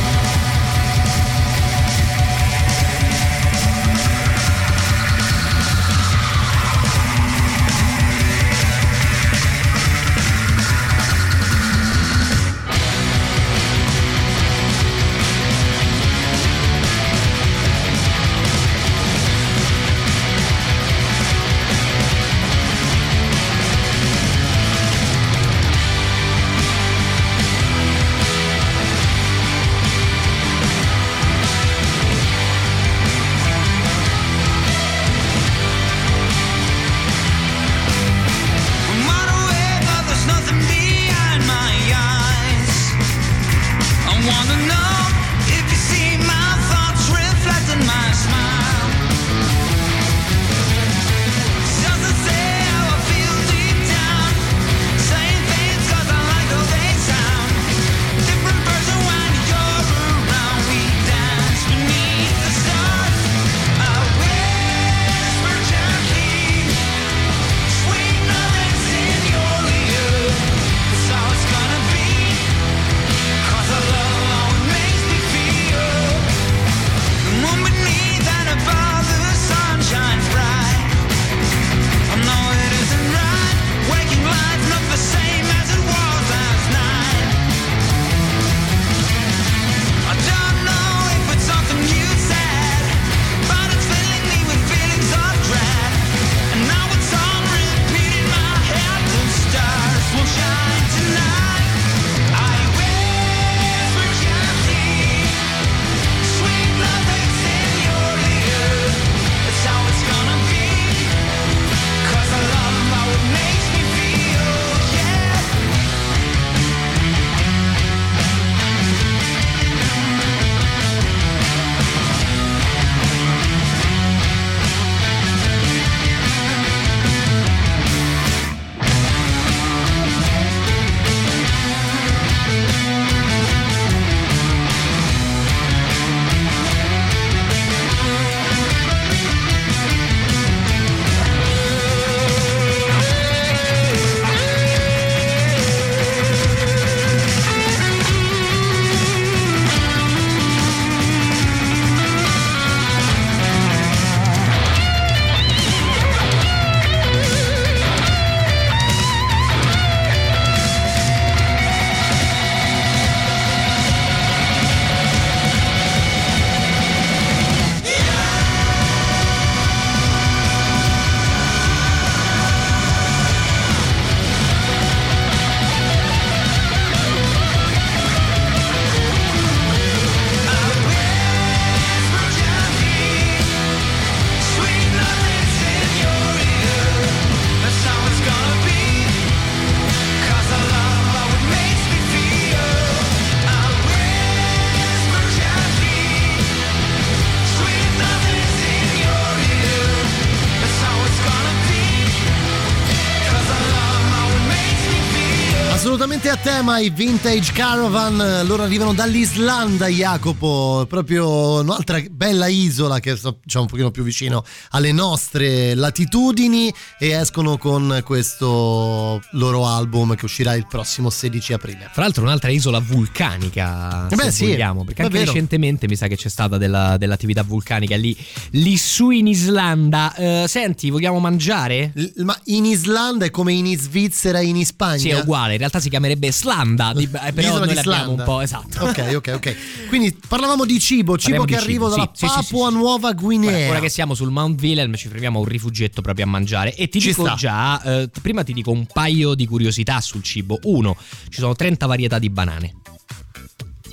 Tema i Vintage Caravan. Loro arrivano dall'Islanda, Jacopo, proprio un'altra bella isola che è diciamo, un pochino più vicino alle nostre latitudini e escono con questo loro album che uscirà il prossimo 16 aprile. Fra l'altro un'altra isola vulcanica, Eh beh, se sì, vogliamo, perché anche vero. recentemente mi sa che c'è stata della- dell'attività vulcanica lì, lì su in Islanda. Eh, senti, vogliamo mangiare? ma in Islanda è come in Svizzera e in Spagna? Sì, è uguale, in realtà si chiamerebbe Slanda, di- eh, però L'isola noi di l'abbiamo Slanda. un po', esatto. Ok, ok, ok. Quindi parlavamo di cibo, cibo Parliamo che arriva cibo, dalla sì, sì, sì, sì, Papua. Nuova Guinea. Ora, che siamo sul Mount Wilhelm ci fermiamo a un rifugietto proprio a mangiare e ti Ci dico sta. già, eh, prima ti dico un paio di curiosità sul cibo. Uno, ci sono 30 varietà di banane.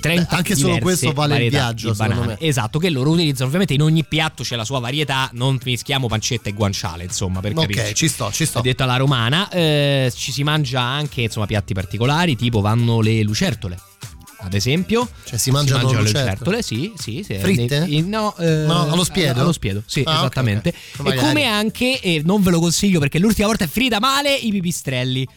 30 Beh, anche solo questo vale il viaggio, secondo me. Esatto, che loro utilizzano. Ovviamente in ogni piatto c'è la sua varietà, non mischiamo pancetta e guanciale, insomma, per Ok, capirci. ci sto, ci sto. Detto alla romana, eh, ci si mangia anche insomma piatti particolari, tipo vanno le lucertole. Ad esempio, Cioè si mangiano le lucertole? sì, sì, sì. Fritte? Eh, no, eh, No, allo spiedo? Allo spiedo, sì, Ah, ok, esattamente. ok. E Magari. come anche, e non ve lo consiglio perché l'ultima volta è finita male, i pipistrelli.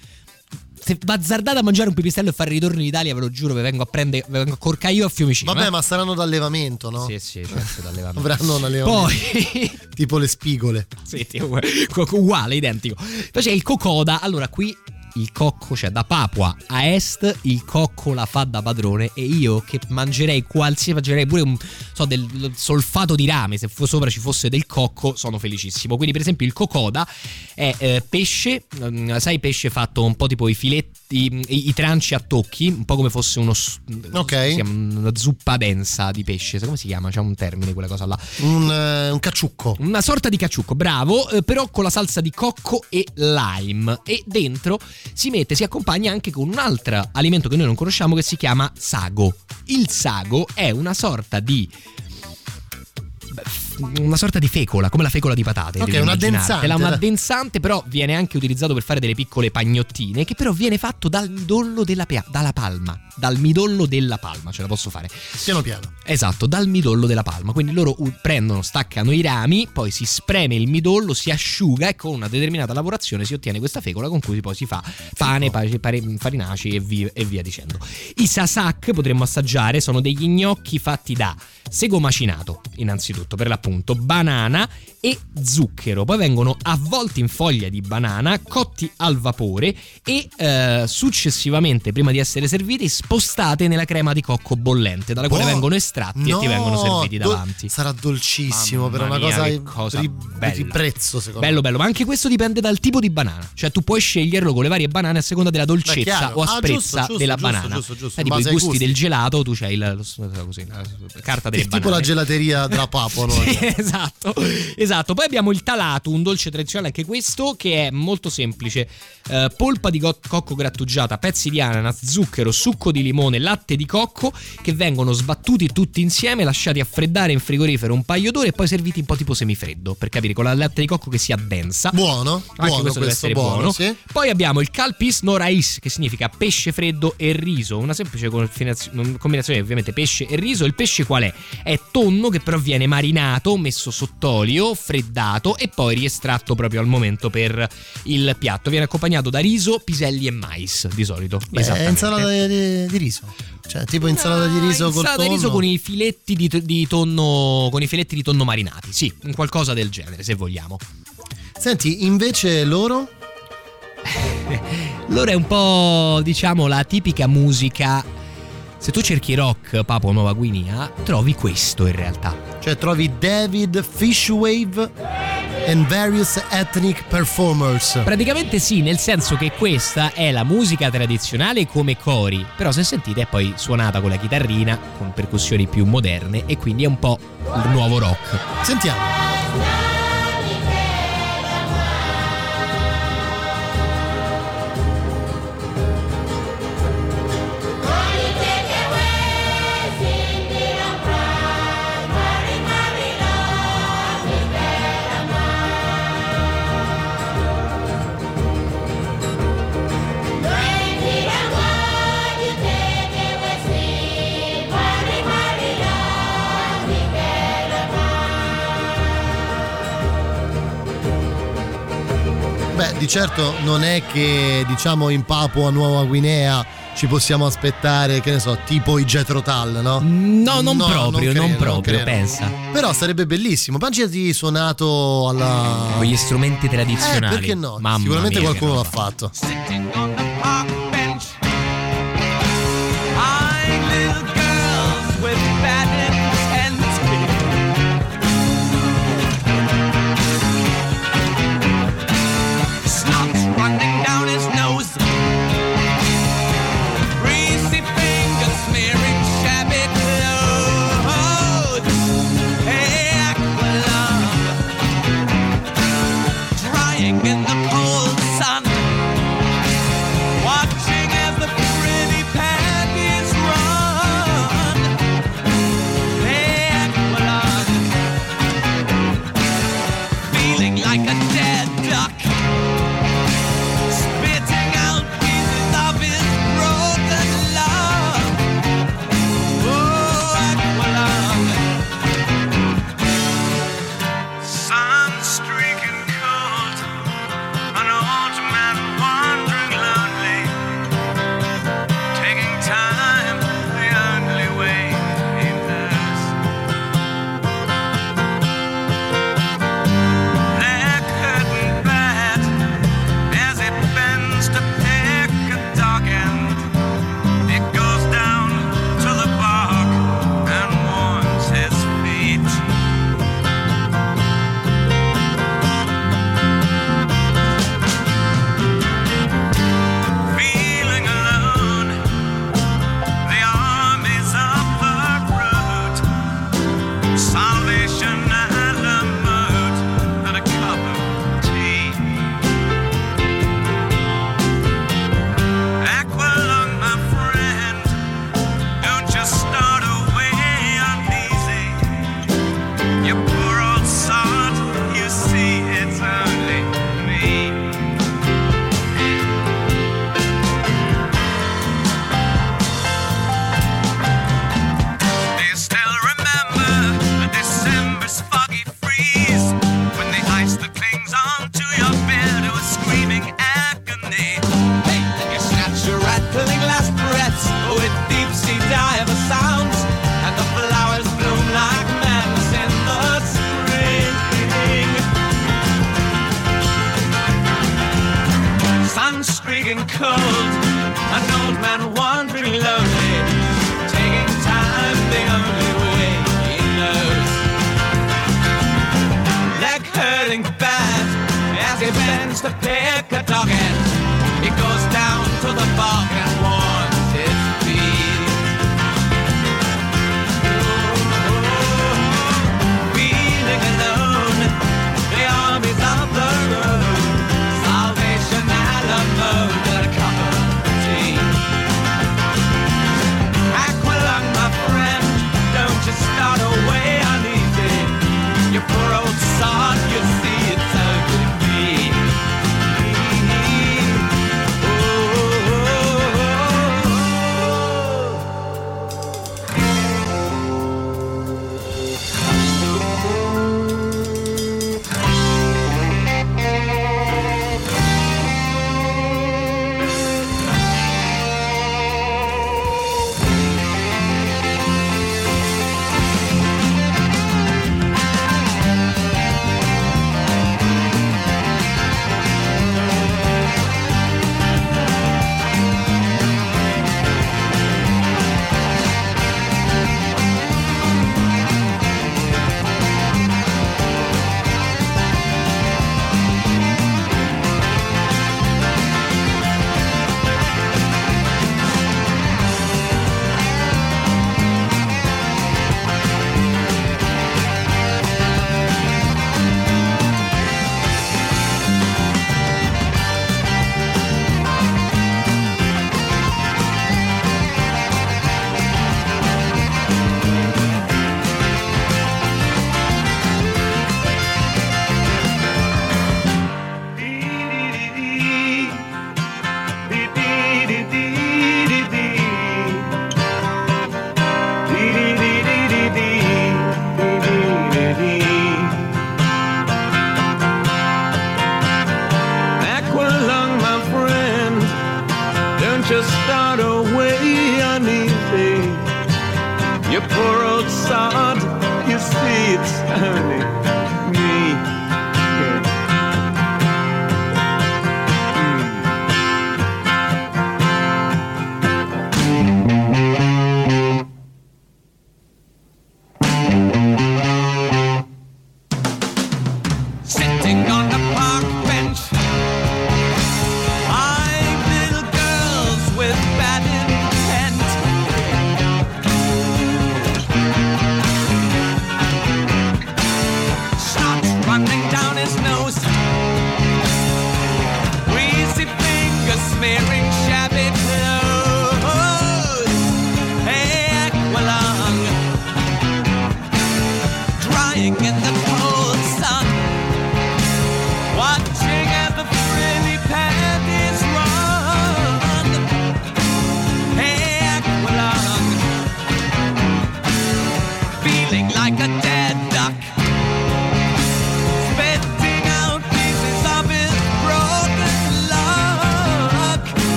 Se bazzardate a mangiare un pipistrello e fare ritorno in Italia, ve lo giuro, vi vengo a prendere, vi vengo a corcare io a Fiumicino. Vabbè, eh. ma saranno d'allevamento, no? Sì, sì, certo, d'allevamento. Avranno un allevamento. Poi tipo le spigole. Sì, uguale, uguale, identico. Poi c'è il cocoda. Allora, qui il cocco, cioè da Papua a est, il cocco la fa da padrone. E io che mangerei qualsiasi, mangerei pure un so, del solfato di rame. Se sopra ci fosse del cocco, sono felicissimo. Quindi, per esempio, il cocoda è eh, pesce, mm, sai, pesce fatto un po' tipo i filetti, i, i tranci a tocchi, un po' come fosse uno. s- Ok. si chiama una zuppa densa di pesce. Come si chiama? C'è un termine quella cosa là. Un, eh, un cacciucco. Una sorta di cacciucco, bravo, eh, però con la salsa di cocco e lime. E dentro si mette, si accompagna anche con un altro alimento che noi non conosciamo che si chiama sago. Il sago è una sorta di una sorta di fecola, come la fecola di patate. Ok, devi un immaginare. addensante, È un addensante, però viene anche utilizzato per fare delle piccole pagnottine, che però viene fatto dal midollo della pia- dalla palma. Dal midollo della palma, ce la posso fare. Piano piano. Esatto, dal midollo della palma. Quindi loro prendono, staccano i rami, poi si spreme il midollo, si asciuga e con una determinata lavorazione si ottiene questa fecola con cui poi si fa pane, pace- pare- farinaci e via, e via dicendo. I sasak potremmo assaggiare, sono degli gnocchi fatti da sego macinato, innanzitutto per l'appunto, banana e zucchero. Poi vengono avvolti in foglia di banana, cotti al vapore e eh, successivamente, prima di essere serviti, spostate nella crema di cocco bollente, dalla quale Buono. vengono estratti e ti No, vengono serviti davanti. Sarà dolcissimo, Mamma per una mia, cosa, di, di prezzo, secondo Bello, bello, ma anche questo dipende dal tipo di banana. Cioè, tu puoi sceglierlo con le varie banane a seconda della dolcezza chiaro. o Ah, asprezza giusto, giusto, della giusto, banana. giusto, giusto, Eh, tipo i gusti gusti. del gelato, tu c'hai la, così, la carta delle me. Tipo la gelateria della Papua, no? Sì, esatto, esatto. Poi abbiamo il talato, un dolce tradizionale anche questo che è molto semplice. Eh, polpa di go- cocco grattugiata, pezzi di ananas, zucchero, succo di limone, latte di cocco che vengono sbattuti tutti insieme, lasciati a freddare in frigorifero un paio d'ore e poi serviti un po' tipo semifreddo, per capire con la latte di cocco che si addensa. Buono, Anche buono questo deve questo, essere buono, buono. sì. Poi abbiamo il calpis no rais, che significa pesce freddo e riso. Una semplice combinazio- combinazione, ovviamente, pesce e riso. Il pesce qual è? È tonno che però viene marinato, messo sott'olio, freddato e poi riestratto proprio al momento per il piatto. Viene accompagnato da riso, piselli e mais, di solito. Beh, insalata di, di- di riso. Cioè, tipo insalata di riso col Insalata di tonno. riso con i filetti di, di tonno con i filetti di tonno marinati. Sì, un qualcosa del genere, se vogliamo. Senti, invece loro? Loro è un po', diciamo, la tipica musica. Se tu cerchi rock Papua Nuova Guinea, trovi questo in realtà. Cioè, trovi David Fishwave and various ethnic performers. Praticamente sì, nel senso che questa è la musica tradizionale come cori, però se sentite è poi suonata con la chitarrina, con percussioni più moderne e quindi è un po' il nuovo rock. Sentiamo. di certo non è che diciamo in Papua Nuova Guinea ci possiamo aspettare, che ne so, tipo i Jetro Tal, no? No, non no, proprio, non, credo, non proprio, non pensa. Però sarebbe bellissimo. Immaginati suonato alla... con gli strumenti tradizionali. Eh, perché no? Mamma Sicuramente mia, qualcuno l'ha fatto.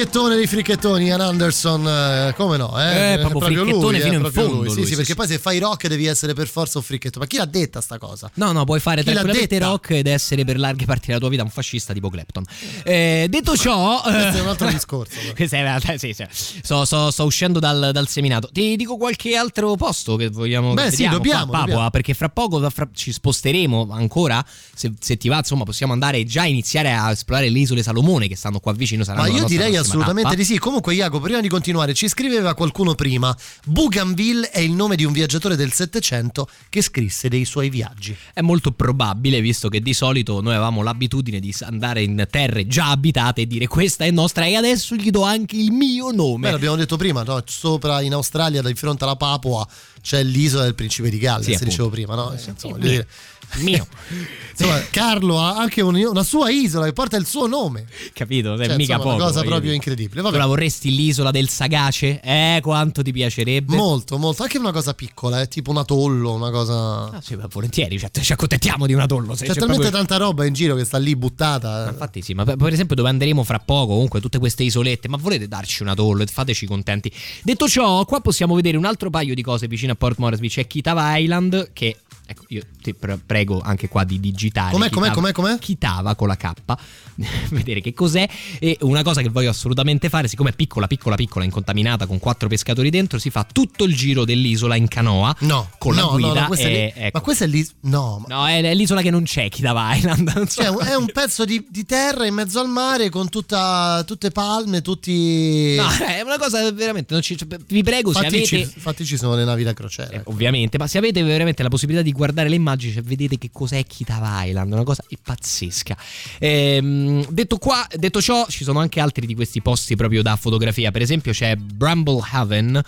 Fricchettone dei fricchettoni, Ian Anderson, eh, come no? Eh, Eh, proprio fricchettone lui, fino in proprio fondo lui. Lui, sì, sì, perché sì. poi se fai rock devi essere per forza un fricchettone. Ma chi l'ha detta sta cosa? No, no, puoi fare Chi tranquillamente rock ed essere per larghe parti della tua vita un fascista tipo Clapton. Eh, detto ciò, Questo è un altro discorso. Questo è- eh, sì, sì. Sto, sto- sto uscendo dal, dal seminato. Ti dico qualche altro posto che vogliamo Beh, sì, dobbiamo, qua a Papua, dobbiamo. perché fra poco fra- ci sposteremo ancora. Se, se ti va, insomma, possiamo andare già iniziare a esplorare le isole Salomone che stanno qua vicino. Saranno Ma io direi prossima assolutamente di sì. Comunque, Jacopo, prima di continuare, ci scriveva qualcuno prima: Bougainville è il nome di un viaggiatore del Settecento che scrisse dei suoi viaggi. È molto probabile, visto che di solito noi avevamo l'abitudine di andare in terre già abitate e dire questa è nostra e adesso gli do anche il mio nome. Beh, l'abbiamo detto prima, no? sopra in Australia, di fronte alla Papua, c'è l'isola del principe di Galles, Sì, appunto. dicevo prima, no? Insomma, Sì, mio. Insomma, Carlo ha anche un- una sua isola che porta il suo nome. Capito? È Cioè, mica insomma, poco. una cosa proprio dire. incredibile. Tu Vabbè. la vorresti l'isola del Sagace? Eh, quanto ti piacerebbe? Molto, molto. Anche una cosa piccola, eh, tipo un atollo, una cosa. Ah, sì, ma volentieri, cioè, ci accontentiamo di un atollo. Se C'è, c'è talmente proprio- tanta roba in giro che sta lì buttata. eh. Infatti sì, ma per per esempio dove andremo fra poco, comunque tutte queste isolette, ma volete darci un atollo e fateci contenti. Detto ciò, qua possiamo vedere un altro paio di cose vicino a Port Moresby, c'è Kitava Island che ecco, io ti pre- prego anche qua di digitare. Com'è, com'è, com'è, com'è? Kitava con la K, vedere che cos'è e una cosa che voglio assolutamente fare, siccome è piccola, piccola, piccola, incontaminata con quattro pescatori dentro, si fa tutto il giro dell'isola in canoa No, con la no, guida no, no, questa è e- lì- ecco. Ma questa è lì. No, ma- No, è, è l'isola che non c'è, Kitava Island. non so. cioè, è un pezzo di, di terra in mezzo al mare con tutta, tutte palme, tutti. No, è una cosa veramente. ci- cioè, vi prego, se infatti, avete. ci, infatti ci sono le navi da crociera. Eh, ovviamente, ma se avete veramente la possibilità di guardare le immagini, cioè, vedete che cos'è Kitava Island, una cosa pazzesca. Ehm, detto, qua, detto ciò, ci sono anche altri di questi posti proprio da fotografia. Per esempio, c'è Bramble Haven.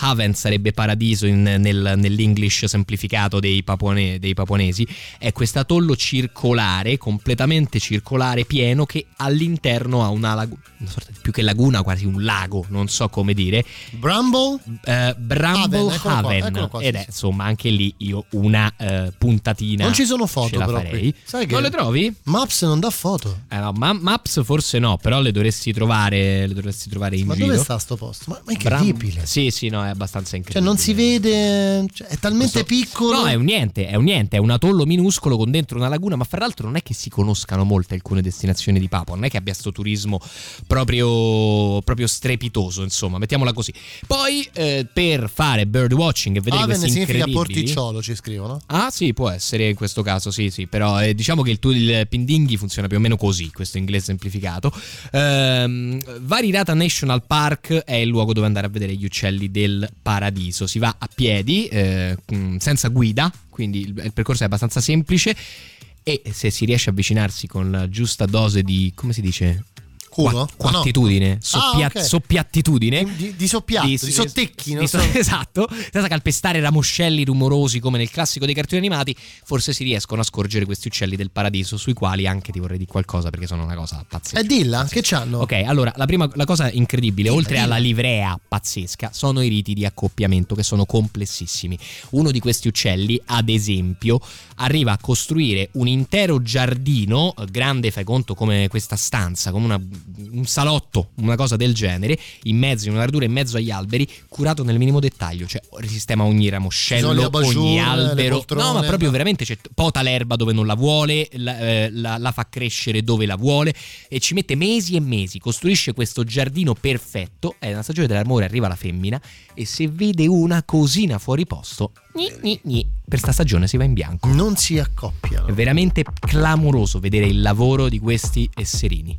Haven sarebbe paradiso in- nel- nell'English semplificato dei, papuane- dei papuanesi. È questo atollo circolare, completamente circolare, pieno, che all'interno ha una laguna, una sorta di più che laguna, quasi un lago, non so come dire. Bramble? Eh, Bramble Haven, qua, Haven. qua, sì, Ed è insomma anche lì io una eh, puntatina. Non ci sono foto, però. farei. qui. Sai che Non le trovi? Maps non dà foto. Eh, no, ma- Maps forse no, però le dovresti trovare, le dovresti trovare in Ma giro. dove sta sto posto? Ma, ma è Bram- incredibile. Sì, sì, no, è abbastanza incredibile. Cioè, non si vede. cioè, è talmente piccolo. No, è un niente, è un niente, è un atollo minuscolo con dentro una laguna, ma fra l'altro non è che si conoscano molte alcune destinazioni di Papua, non è che abbia sto turismo proprio, proprio strepitoso, insomma, mettiamola così. Poi eh, per fare birdwatching e vedere Haven questi significa porticciolo, ci scrivono. Ah sì, può essere in questo caso, sì sì, però eh, diciamo che il, tuo, il Pindinghi funziona più o meno così, questo inglese semplificato. Ehm, Varirata National Park è il luogo dove andare a vedere gli uccelli del paradiso. Si va a piedi, eh, mm, senza guida, quindi il, il percorso è abbastanza semplice e se si riesce a avvicinarsi con la giusta dose di, come si dice? Culo? Qua- quattitudine, soppia- Ah, ok. soppiattitudine. Di, di soppiatto, di, sottecchi, di so- so. esatto, senza calpestare ramoscelli rumorosi come nel classico dei cartoni animati, forse si riescono a scorgere questi uccelli del paradiso, sui quali anche ti vorrei dire qualcosa perché sono una cosa pazzesca. E dilla, che c'hanno? Ok, allora la prima la cosa incredibile, oltre alla livrea pazzesca, sono i riti di accoppiamento che sono complessissimi. Uno di questi uccelli, ad esempio, arriva a costruire un intero giardino, eh, grande, fai conto come questa stanza, come una- un salotto, una cosa del genere, in mezzo, in una radura in mezzo agli alberi, curato nel minimo dettaglio, cioè sistema ogni ramoscello, abajur, ogni albero. poltrone, no, ma proprio veramente c'è, pota l'erba dove non la vuole, la, eh, la- la fa crescere dove la vuole e ci mette mesi e mesi, costruisce questo giardino perfetto. È una stagione dell'amore, arriva la femmina e se vede una cosina fuori posto, gni, gni, gni, per sta stagione si va in bianco. Non si accoppiano. È veramente clamoroso vedere il lavoro di questi esserini.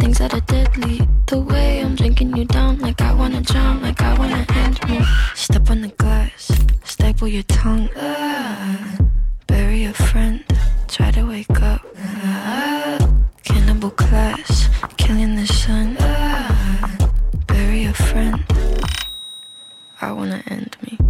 things that are deadly. The way I'm drinking you down, like I wanna drown, like I wanna end me. Step on the glass, staple your tongue. Ah, bury a friend, try to wake up. Ah, cannibal class, killing the sun. Ah, bury a friend. I wanna end me.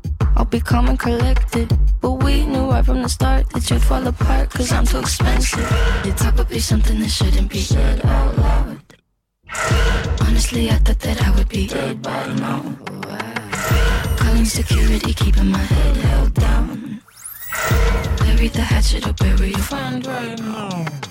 I'll be calm and collected. But we knew right from the start that you'd fall apart cause I'm too expensive. Your talk would be something that shouldn't be said out loud. Honestly, I thought that I would be dead by now. Calling security, keeping my head held down. Bury the hatchet or bury your friend right now.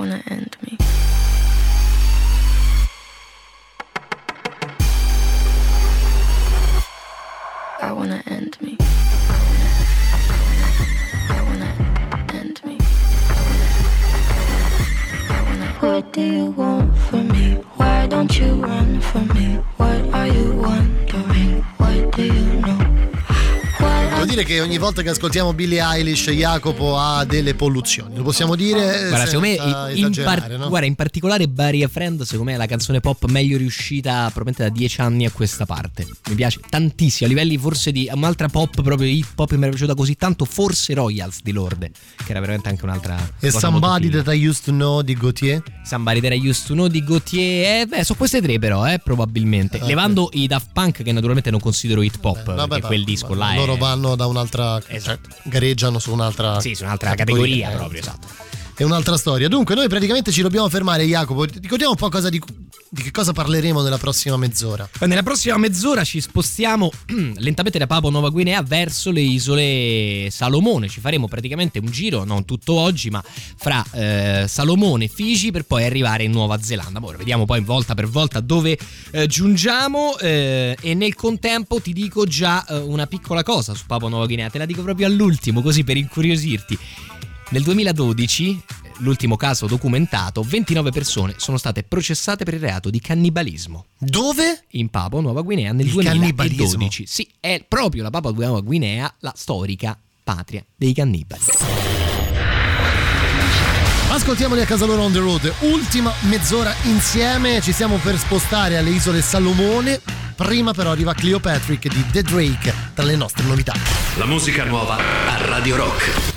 I wanna end me. I wanna end me. I wanna end me. What do you want from me? Why don't you run from me? What are you wondering? What do you know? Dire che ogni volta che ascoltiamo Billie Eilish, Jacopo ha delle polluzioni. Lo possiamo dire? Guarda, secondo me, in, par- no? guarda, in particolare Barry Friend, secondo me è la canzone pop meglio riuscita probabilmente da dieci anni a questa parte. Mi piace tantissimo, a livelli forse di un'altra pop, proprio hip hop mi era piaciuta così tanto, forse Royals di Lorde, che era veramente anche un'altra. E Somebody. That I Used to Know di Gautier? Somebody That I Used to Know di Gautier, eh, beh, sono queste tre però, eh, probabilmente. Ah, Levando i Daft Punk che naturalmente non considero hip hop, perché quel disco là Loro è... vanno da un'altra. Cioè, gareggiano su un'altra. Sì, su un'altra categoria eh, proprio, esatto. È un'altra storia. Dunque, noi praticamente ci dobbiamo fermare, Jacopo. Ricordiamo un po' cosa di, di che cosa parleremo nella prossima mezz'ora. Nella prossima mezz'ora ci spostiamo lentamente da Papua Nuova Guinea verso le isole Salomone. Ci faremo praticamente un giro, non tutto oggi, ma fra eh, Salomone e Fiji per poi arrivare in Nuova Zelanda. Ora vediamo poi volta per volta dove eh, giungiamo. eh, e nel contempo ti dico già eh, una piccola cosa su Papua Nuova Guinea. Te la dico proprio all'ultimo, così per incuriosirti. Nel 2012 l'ultimo caso documentato, 29 persone sono state processate per il reato di cannibalismo. Dove? In Papua Nuova Guinea nel Il 2012. cannibalismo? Sì, è proprio la Papua Nuova Guinea la storica patria dei cannibali. Ascoltiamoli a casa loro on the road. Ultima mezz'ora insieme. Ci stiamo per spostare alle isole Salomone. Prima però arriva Cleopatrick di The Drake tra le nostre novità. La musica nuova a Radio Rock.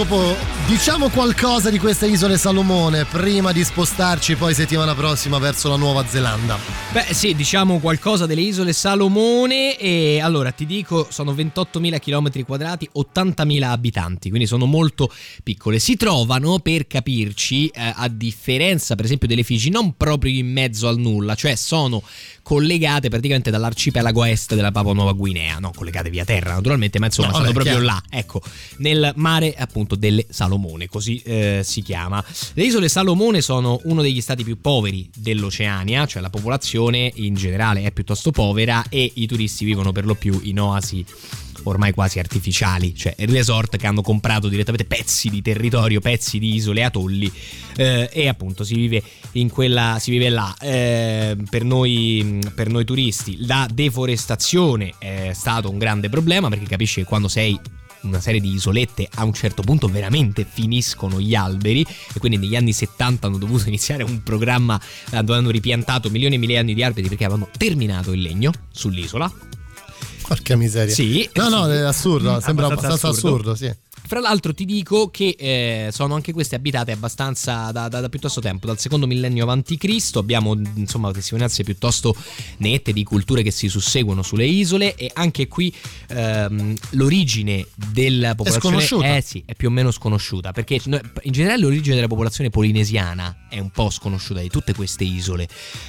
Allora Jacopo, diciamo qualcosa di queste isole Salomone prima di spostarci poi settimana prossima verso la Nuova Zelanda. Beh sì, diciamo qualcosa delle isole Salomone e allora ti dico sono 28.000 km quadrati, 80.000 abitanti, quindi sono molto piccole. Si trovano, per capirci, eh, a differenza per esempio delle Figi, non proprio in mezzo al nulla, cioè sono collegate praticamente dall'arcipelago est della Papua Nuova Guinea, no, collegate via terra naturalmente, ma insomma No, sono vabbè, proprio chiaro. là, ecco, nel mare appunto delle Salomone, così eh, si chiama. Le isole Salomone sono uno degli stati più poveri dell'Oceania, cioè la popolazione in generale è piuttosto povera e i turisti vivono per lo più in oasi ormai quasi artificiali, cioè resort che hanno comprato direttamente pezzi di territorio, pezzi di isole, atolli eh, e appunto si vive in quella si vive là. Eh, per, noi, per noi turisti la deforestazione è stato un grande problema perché capisci che quando sei una serie di isolette a un certo punto veramente finiscono gli alberi e quindi negli anni 70 hanno dovuto iniziare un programma eh, dove hanno ripiantato milioni e milioni di alberi perché avevano terminato il legno sull'isola Porca miseria. Sì. No, no, è assurdo, Mm, sembra abbastanza abbastanza assurdo, sì. Fra l'altro ti dico che eh, sono anche queste abitate abbastanza da, da- da piuttosto tempo, dal secondo millennio avanti Cristo, abbiamo insomma testimonianze piuttosto nette di culture che si susseguono sulle isole e anche qui ehm, l'origine della popolazione sconosciuta. eh sì, è più o meno sconosciuta, perché in generale l'origine della popolazione polinesiana è un po' sconosciuta di tutte queste isole.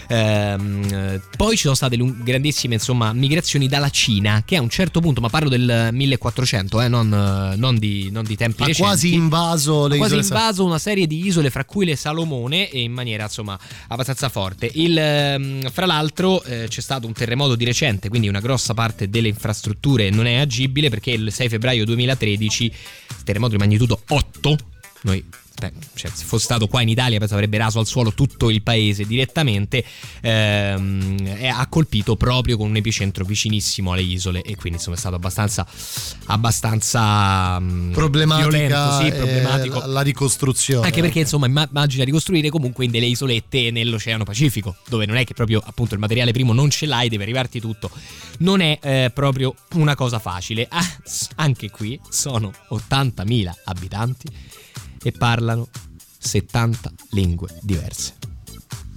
Ehm, eh, poi ci sono state lung- grandissime insomma migrazioni dalla Cina, che a un certo punto, ma parlo del 1400, eh, non, non di, non di tempi Ha recenti, quasi invaso le ha quasi isole invaso una serie di isole, fra cui le Salomone, e in maniera insomma abbastanza forte. Il, ehm, fra l'altro eh, c'è stato un terremoto di recente, quindi una grossa parte delle infrastrutture non è agibile perché il 6 febbraio 2013, terremoto di magnitudo 8, noi beh, cioè, se fosse stato qua in Italia penso avrebbe raso al suolo tutto il paese direttamente ehm, ha colpito proprio con un epicentro vicinissimo alle isole e quindi insomma è stato abbastanza abbastanza mm, problematica violento, sì, eh, problematico la, ricostruzione. anche perché insomma imma- immagina ricostruire comunque in delle isolette nell'Oceano Pacifico, dove non è che proprio appunto il materiale primo non ce l'hai, deve arrivarti tutto. Non è eh, proprio una cosa facile. Ah, anche qui sono 80.000 abitanti e parlano 70 lingue diverse.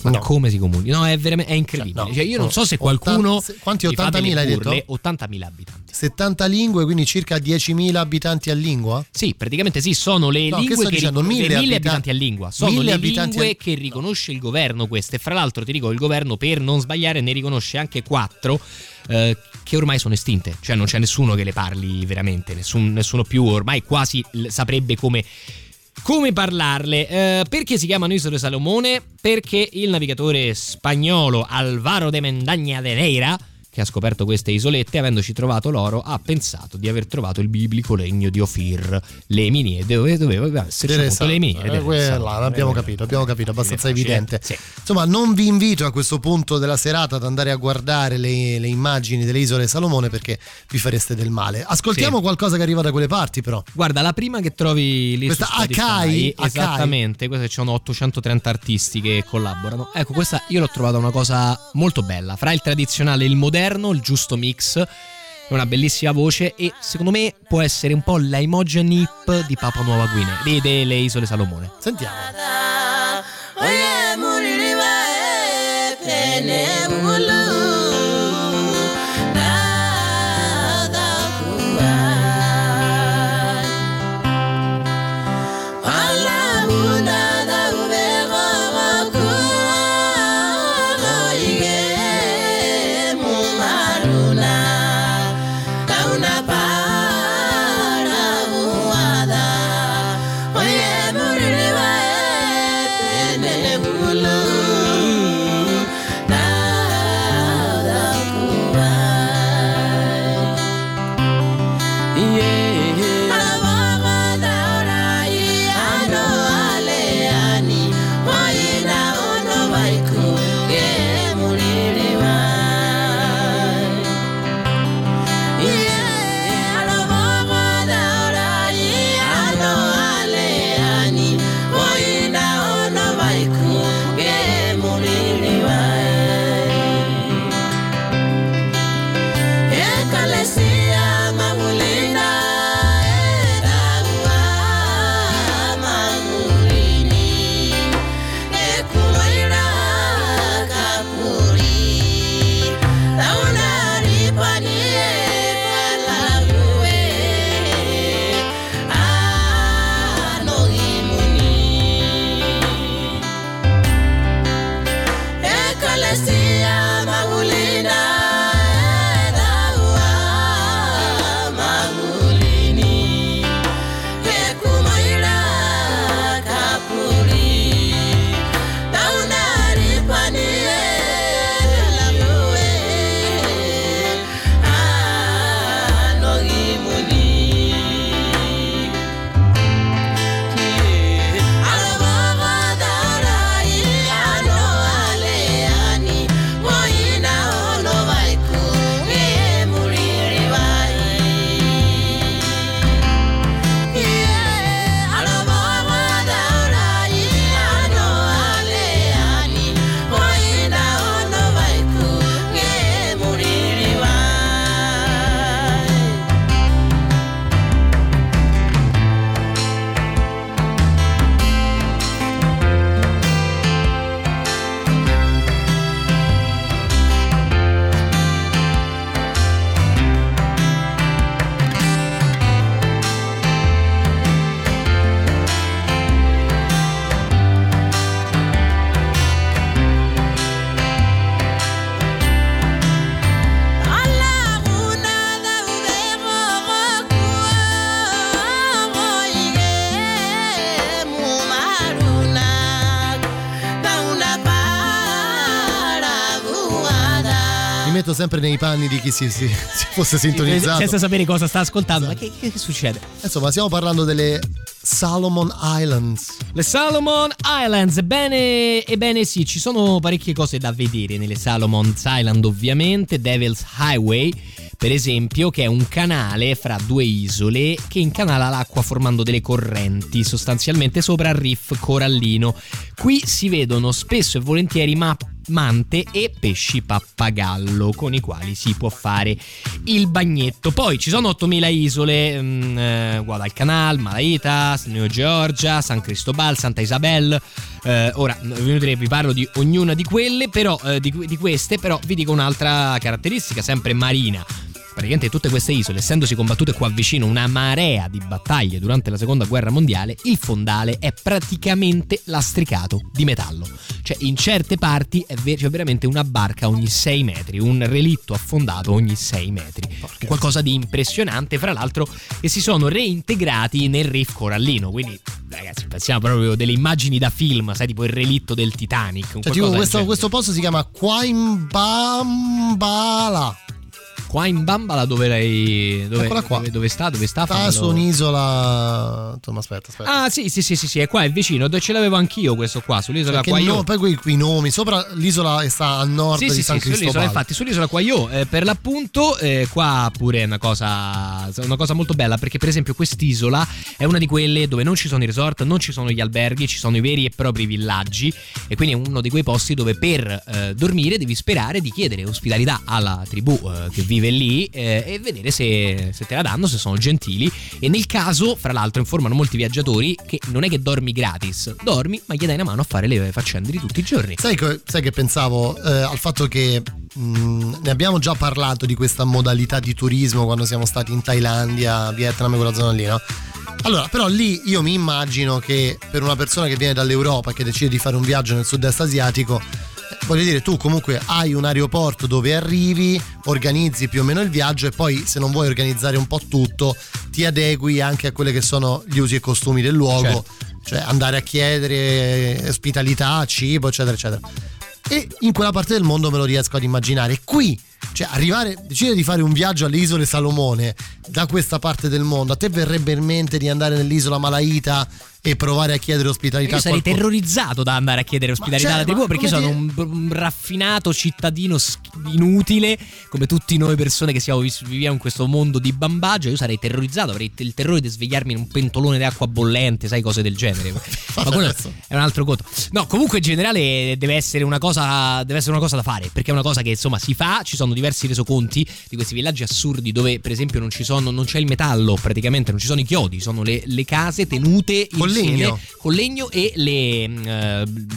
Ma No. come si comunicano? No, è veramente è incredibile. No, Cioè, io non no. so se qualcuno. Otta- quanti gli fa 80.000 delle hai detto? burle, 80.000 abitanti. 70 lingue, quindi circa 10.000 abitanti a lingua? Sì, praticamente sì, sono le No, che lingue sto che, dicendo? Mille le abitanti- abitanti a lingua. Sono le lingue a- che riconosce il governo queste. Fra l'altro ti dico, il governo per non sbagliare ne riconosce anche quattro eh, che ormai sono estinte. Cioè non c'è nessuno che le parli veramente, nessun- nessuno più ormai quasi saprebbe come... Come parlarle? Eh, perché si chiamano Isole Salomone? Perché il navigatore spagnolo Alvaro de Mendaña de Neira, che ha scoperto queste isolette, avendoci trovato l'oro, ha pensato di aver trovato il biblico regno di Ofir, le miniere, dove doveva esserci appunto le miniere. Eh, quella, l'abbiamo capito, abbiamo capito, abbastanza evidente. sì. Insomma, non vi invito a questo punto della serata ad andare a guardare le, le immagini delle isole Salomone perché vi fareste del male. Ascoltiamo Sì. qualcosa che arriva da quelle parti, però. Guarda, la prima che trovi lì Questa su Spotify, Akai, Akai. esattamente, queste ci sono 830 artisti che collaborano. Ecco, questa io l'ho trovata una cosa molto bella, fra il tradizionale e il moderno, il giusto mix. È una bellissima voce e secondo me può essere un po' la Imogen Hip di Papua Nuova Guinea, di- delle isole Salomone. Sentiamo. Sempre nei panni di chi si, si- si fosse sintonizzato. Senza sapere cosa sta ascoltando. Ma che, che- succede? Insomma, stiamo parlando delle Salomon Islands. Le Salomon Islands, ebbene, ebbene sì, ci sono parecchie cose da vedere nelle Salomon Island ovviamente, Devil's Highway per esempio che è un canale fra due isole che incanala l'acqua formando delle correnti sostanzialmente sopra il riff corallino. Qui si vedono spesso e volentieri ma- mante e pesci pappagallo con i quali si può fare il bagnetto. Poi ci sono 8000 isole, mm, eh, Guadalcanal, Malaita, New Georgia, San Cristobal, Santa Isabel. Eh, ora vi parlo di ognuna di quelle, però eh, di, di queste, però vi dico un'altra caratteristica, sempre marina. Praticamente tutte queste isole, essendosi combattute qua vicino una marea di battaglie durante la seconda guerra mondiale, il fondale è praticamente lastricato di metallo. Cioè in certe parti è ver- c'è veramente una barca ogni 6 metri, un relitto affondato ogni 6 metri. Qualcosa di impressionante, fra l'altro, che si sono reintegrati nel riff corallino. Quindi, ragazzi, pensiamo proprio delle immagini da film, sai, tipo il relitto del Titanic. Cioè, tipo, questo, questo posto si chiama Quaimbambala. Qua in Bambala dove lei. Dove, qua. dove, dove sta? Dove sta? Sta Fammelo- su un'isola. Insomma, aspetta, aspetta. Ah, sì, sì, sì, sì, sì, è qua, è vicino. dove Ce l'avevo anch'io questo qua, sull'isola Perché Quaio. no, poi quei, quei nomi. Sopra l'isola sta a nord Sì, di sì, San sì, Cristobal. infatti, sull'isola Quaio, eh, per l'appunto, eh, qua pure è una cosa, una cosa molto bella perché, per esempio, quest'isola è una di quelle dove non ci sono i resort, non ci sono gli alberghi, ci sono i veri e propri villaggi. E quindi è uno di quei posti dove per eh, dormire devi sperare di chiedere ospitalità alla tribù eh, che vive lì eh, e vedere se, se te la danno, se sono gentili. E nel caso, fra l'altro, informano molti viaggiatori che non è che dormi gratis, dormi, ma gli dai una mano a fare le faccende di tutti i giorni. Sai, co- sai che pensavo eh, al fatto che mh, ne abbiamo già parlato di questa modalità di turismo quando siamo stati in Thailandia, Vietnam e quella zona lì, no? Allora, però lì io mi immagino che per una persona che viene dall'Europa e che decide di fare un viaggio nel sud-est asiatico, voglio dire, tu comunque hai un aeroporto dove arrivi, organizzi più o meno il viaggio e poi se non vuoi organizzare un po' tutto, ti adegui anche a quelli che sono gli usi e costumi del luogo, Certo. cioè andare a chiedere ospitalità, cibo, eccetera, eccetera. E in quella parte del mondo me lo riesco ad immaginare. Qui, cioè arrivare, decidere di fare un viaggio alle isole Salomone da questa parte del mondo, a te verrebbe in mente di andare nell'isola Malaita e provare a chiedere ospitalità Io sarei qualcuno? terrorizzato da andare a chiedere ospitalità cioè, alla tribù perché sono un, un raffinato cittadino inutile, come tutti noi persone che siamo viviamo in questo mondo di bambaggio. Io sarei terrorizzato, avrei il terrore di svegliarmi in un pentolone d'acqua bollente, sai, cose del genere. Ma quello è un altro conto. No, comunque in generale deve essere una cosa, deve essere una cosa da fare perché è una cosa che insomma si fa. Ci sono diversi resoconti di questi villaggi assurdi dove, per esempio, non ci sono, non c'è il metallo praticamente, non ci sono i chiodi, sono le, le case tenute Con insieme legno? con legno e le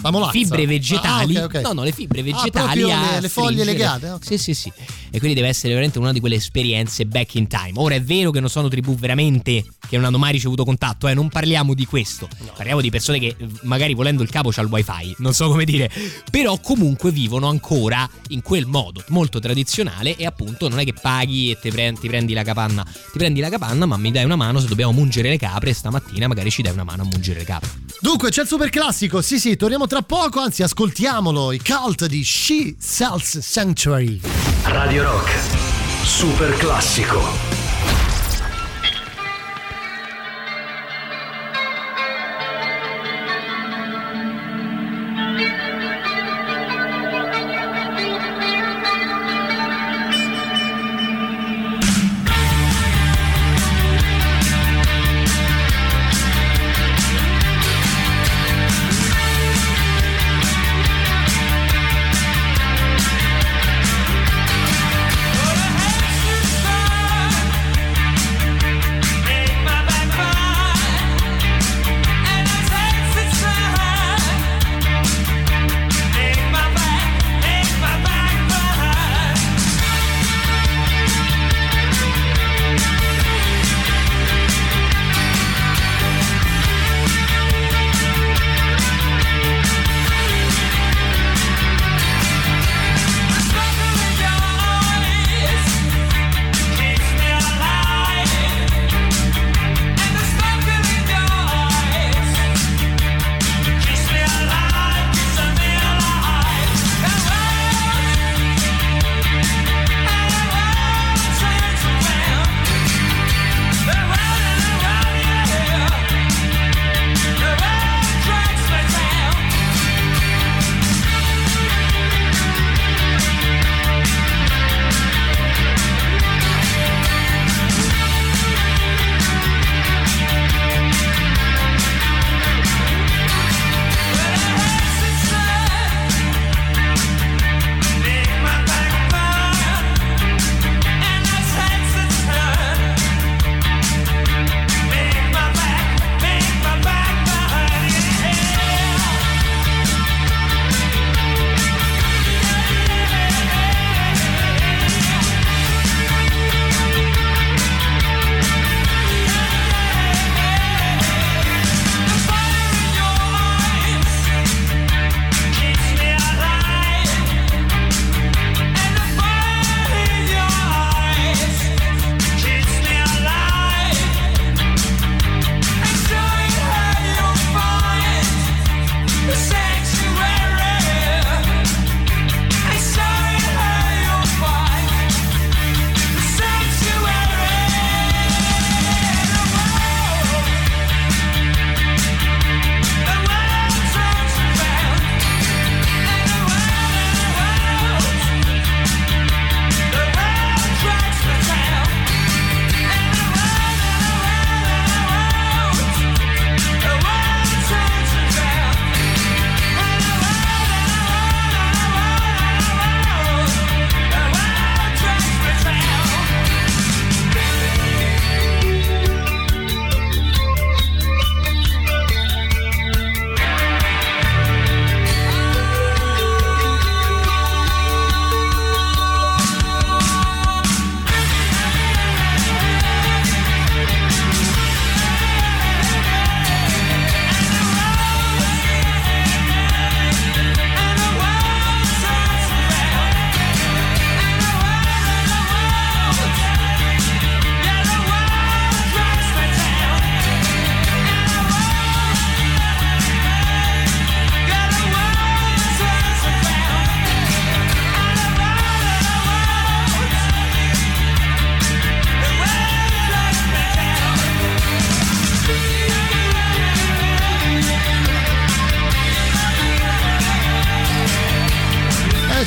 molazza? fibre vegetali. Ah, ok, ok. No, no, le fibre Ah, vegetali proprio a le- le foglie legate, ok. Sì, sì, sì. E quindi deve essere veramente una di quelle esperienze back in time. Ora è vero che non sono tribù veramente che non hanno mai ricevuto contatto, eh, non parliamo di questo. Parliamo di persone che magari volendo il capo c'ha il wifi, non so come dire, però comunque vivono ancora in quel modo, molto tradizionale e appunto non è che paghi e ti prendi, ti prendi la capanna, ti prendi la capanna, ma mi dai una mano se dobbiamo mungere le capre e stamattina magari ci dai una mano a mungere le capre. Dunque c'è il super classico, sì sì, torniamo tra poco, anzi ascoltiamolo, i cult di She Sells Sanctuary. Radio Rock. Super classico.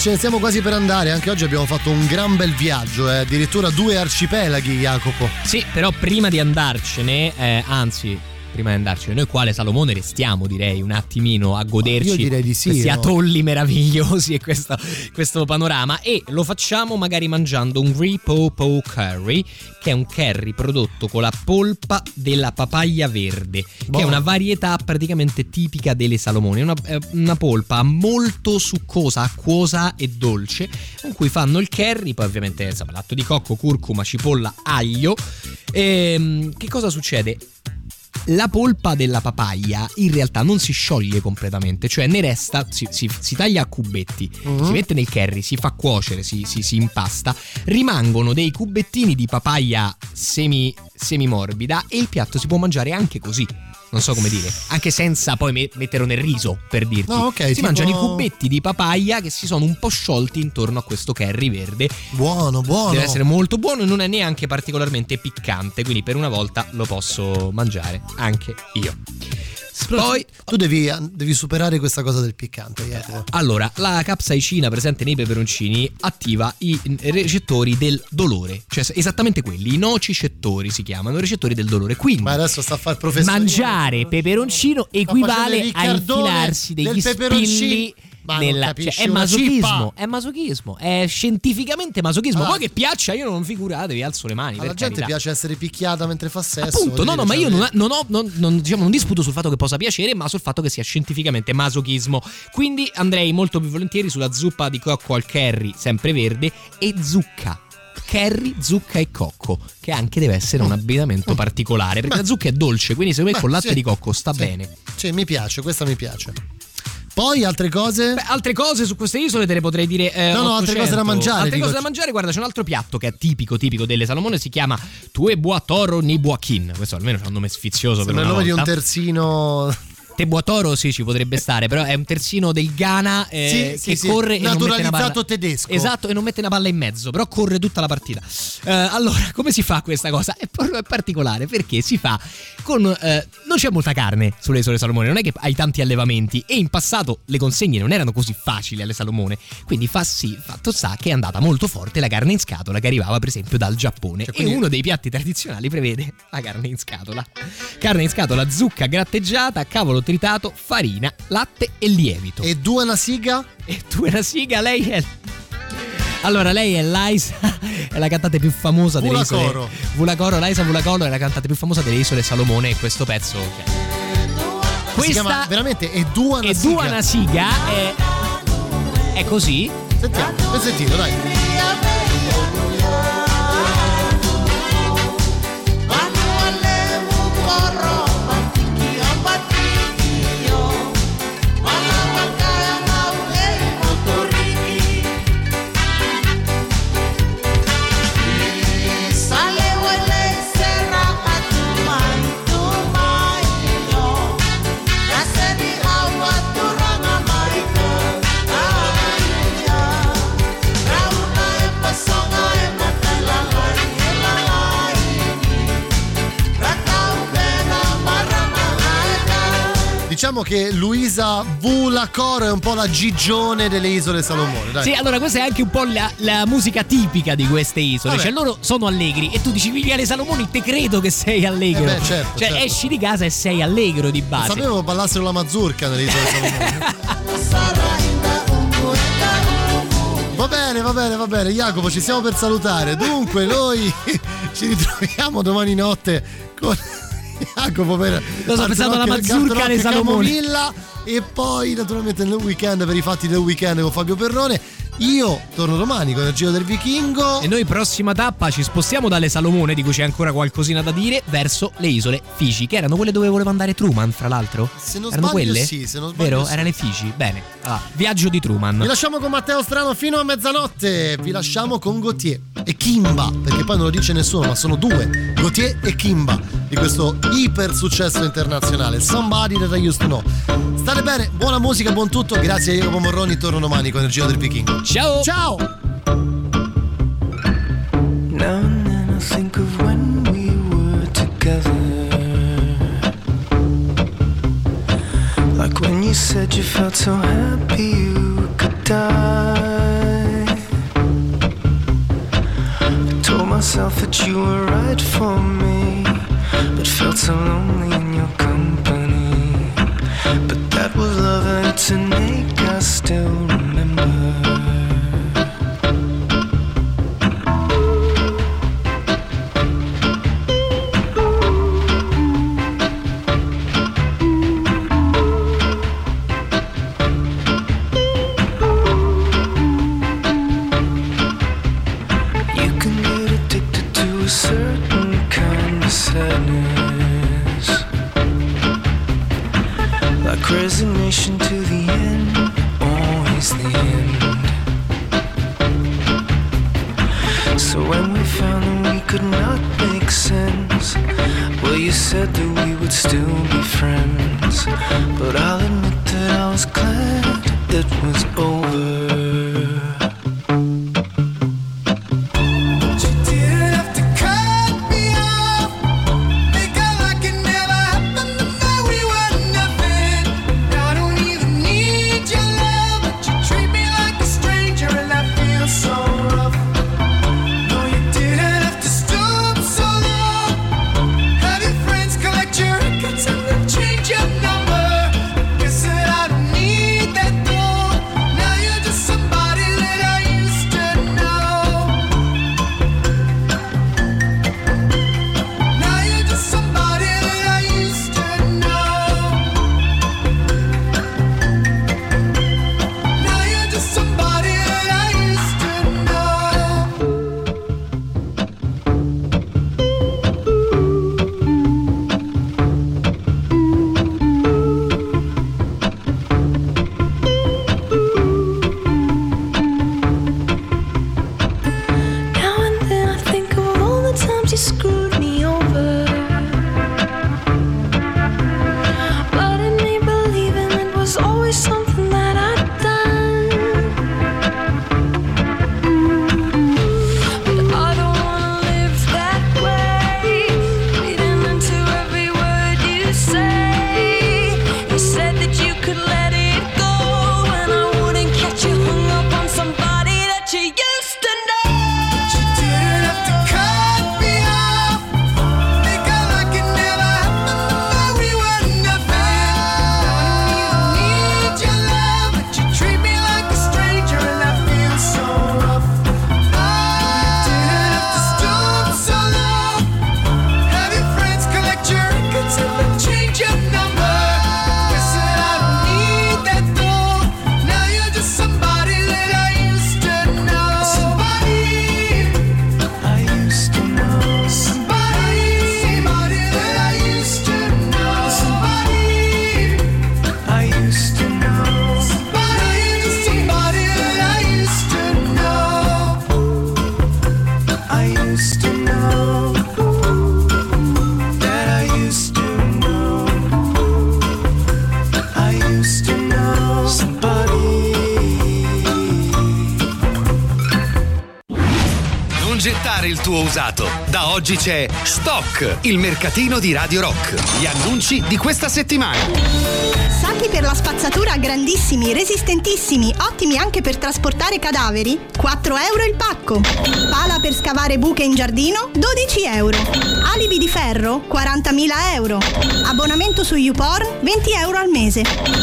Ce ne stiamo quasi per andare. Anche oggi abbiamo fatto un gran bel viaggio, eh. addirittura due arcipelaghi, Jacopo. Sì, però prima di andarcene, eh, anzi, prima di andarcene, noi qua alle Salomone restiamo, direi, un attimino a goderci di sì, questi no? atolli meravigliosi e questo, questo panorama. E lo facciamo magari mangiando un Ripopo Curry, che è un curry prodotto con la polpa della papaya verde, che è Buono. una varietà praticamente tipica delle Salomone. Una, una polpa molto succosa, acquosa e dolce, con cui fanno il curry, poi ovviamente insomma, latte di cocco, curcuma, cipolla, aglio. Ehm, che cosa succede? La polpa della papaya in realtà non si scioglie completamente, cioè ne resta, si, si- si taglia a cubetti, Mhm. si mette nel curry, si fa cuocere, si, si- si impasta, rimangono dei cubettini di papaya semi, morbida e il piatto si può mangiare anche così. Non so come dire, anche senza poi me- metterlo nel riso, per dirti. No, ok, si tipo- mangiano i cubetti di papaya che si sono un po' sciolti intorno a questo curry verde. Buono, buono. Deve essere molto buono e non è neanche particolarmente piccante, quindi per una volta lo posso mangiare anche io. Poi tu devi, devi superare questa cosa del piccante, Jacopo. allora, la capsaicina presente nei peperoncini attiva i recettori del dolore, cioè esattamente quelli, i nocicettori si chiamano, i recettori del dolore. Quindi Ma adesso sta a fare il professore. mangiare peperoncino equivale a infilarsi degli spilli Ma non nella, cioè, è masochismo, è masochismo, è scientificamente masochismo. Allora- Poi che piaccia, io non figuratevi, alzo le mani. Alla gente carità. piace essere picchiata mentre fa sesso. Appunto, no, no, ma io non, non ho, non, non- diciamo, non disputo sul fatto che possa piacere, ma sul fatto che sia scientificamente masochismo. Quindi andrei molto più volentieri sulla zuppa di cocco al curry, sempre verde, e zucca. Curry, zucca e cocco, che anche deve essere un abbinamento particolare, perché la zucca è dolce, quindi secondo me con latte sì, di cocco sta sì. bene. Sì, mi piace, questa mi piace. Poi altre cose? Beh, altre cose su queste isole te le potrei dire. eh, No, no, altre 800. cose da mangiare, Altre dico. cose da mangiare, guarda, c'è un altro piatto che è tipico, tipico delle Salomone, si chiama Tue Boatoro ni Boakin. Questo almeno c'è un nome sfizioso per Sembra una il nome di un volta. terzino. Te Boatoro sì ci potrebbe stare, però è un terzino del Ghana eh, Sì, che sì, sì, corre e mette una naturalizzato tedesco. Esatto, e non mette una palla in mezzo, però corre tutta la partita. Eh, allora, come si fa questa cosa? È, par- è particolare perché si fa con eh, non c'è molta carne sulle isole Salomone, non è che hai tanti allevamenti e in passato le consegne non erano così facili alle Salomone, quindi fa sì, fatto sta che è andata molto forte la carne in scatola che arrivava per esempio dal Giappone Cioè, quindi- e uno dei piatti tradizionali prevede la carne in scatola. Carne in scatola, zucca gratteggiata, cavolo tritato, farina, latte e lievito. E due una siga? E è una siga, lei è. Allora, lei è Liza, è la cantante più famosa delle isole. Vulacoro. Vulacoro, Liza Vulacoro è la cantante più famosa delle isole Salomone e questo pezzo. cioè, Si Questa chiama veramente due è siga. due una siga è. È così? Sentiamo, per sentire, dai. Diciamo che Luisa Vulacoro è un po' la gigione delle isole Salomone. Dai. Sì, allora questa è anche un po' la, la musica tipica di queste isole. Vabbè. Cioè, loro sono allegri e tu dici vivi alle Salomoni, te credo che sei allegro. Eh beh, certo, cioè, certo. esci di casa e sei allegro di Non base. sapevo ballassero la mazurka nelle isole Salomone. Va bene, va bene, va bene. Jacopo, ci stiamo per salutare. Dunque, noi ci ritroviamo domani notte con Jacopo per Lo so, pensavo alla Rock dei Salomoni. Camomilla e poi naturalmente nel weekend per i fatti del weekend con Fabio Perrone. Io torno domani con il Giro del Vichingo. E noi prossima tappa ci spostiamo dalle Salomone, di cui c'è ancora qualcosina da dire, verso le isole Fiji, che erano quelle dove voleva andare Truman, fra l'altro. Se non erano sbaglio, quelle? sì, se non sbaglio, Vero? sì. Erano le Fiji. Bene. Allora, viaggio di Truman. Vi lasciamo con Matteo Strano fino a mezzanotte. Vi lasciamo con Gautier e Kimba, perché poi non lo dice nessuno, ma sono due, Gautier e Kimba, di questo iper successo internazionale. Somebody that I used to know. State State bene, buona musica, buon tutto. Grazie a Jacopo Morroni, torno domani con il giro del Pichingo. Ciao! Ciao! Now and then I think of when we were together. Like when you said you felt so happy you could die. I told myself that you were right for me, but felt so lonely in your company. But that was love, and tonight I still remember. Oggi c'è Stock, il mercatino di Radio Rock. Gli annunci di questa settimana. Sacchi per la spazzatura grandissimi, resistentissimi, ottimi anche per trasportare cadaveri? 4 euro il pacco. Pala per scavare buche in giardino? 12 euro. Alibi di ferro? 40.000 euro. Abbonamento su YouPorn? 20 euro al mese.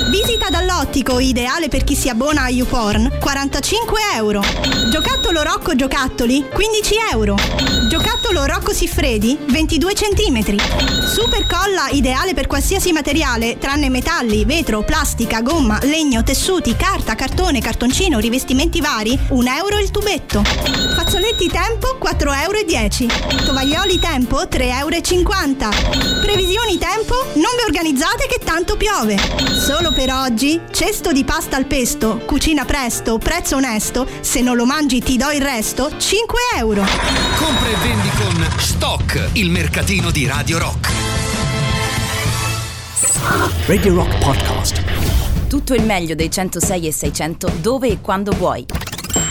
Visita dall'ottico ideale per chi si abbona a YouPorn? 45 euro. Giocattolo Rocco Giocattoli? 15 euro. Giocattolo Rocco Siffredi? 22 cm. Super colla ideale per qualsiasi materiale, tranne metalli, vetro, plastica, gomma, legno, tessuti, carta, cartone, cartoncino, rivestimenti vari? 1 euro il tubetto. Fazzoletti Tempo? 4,10 euro. Tovaglioli Tempo? 3,50 euro. Previsioni Tempo? Non vi organizzate che tanto piove. Solo per oggi, cesto di pasta al pesto, cucina presto, prezzo onesto, se non lo mangi ti do il resto, 5 euro. Compra e vendi con Stock, il mercatino di Radio Rock. Radio Rock Podcast. Tutto il meglio dei 106 e 600 dove e quando vuoi.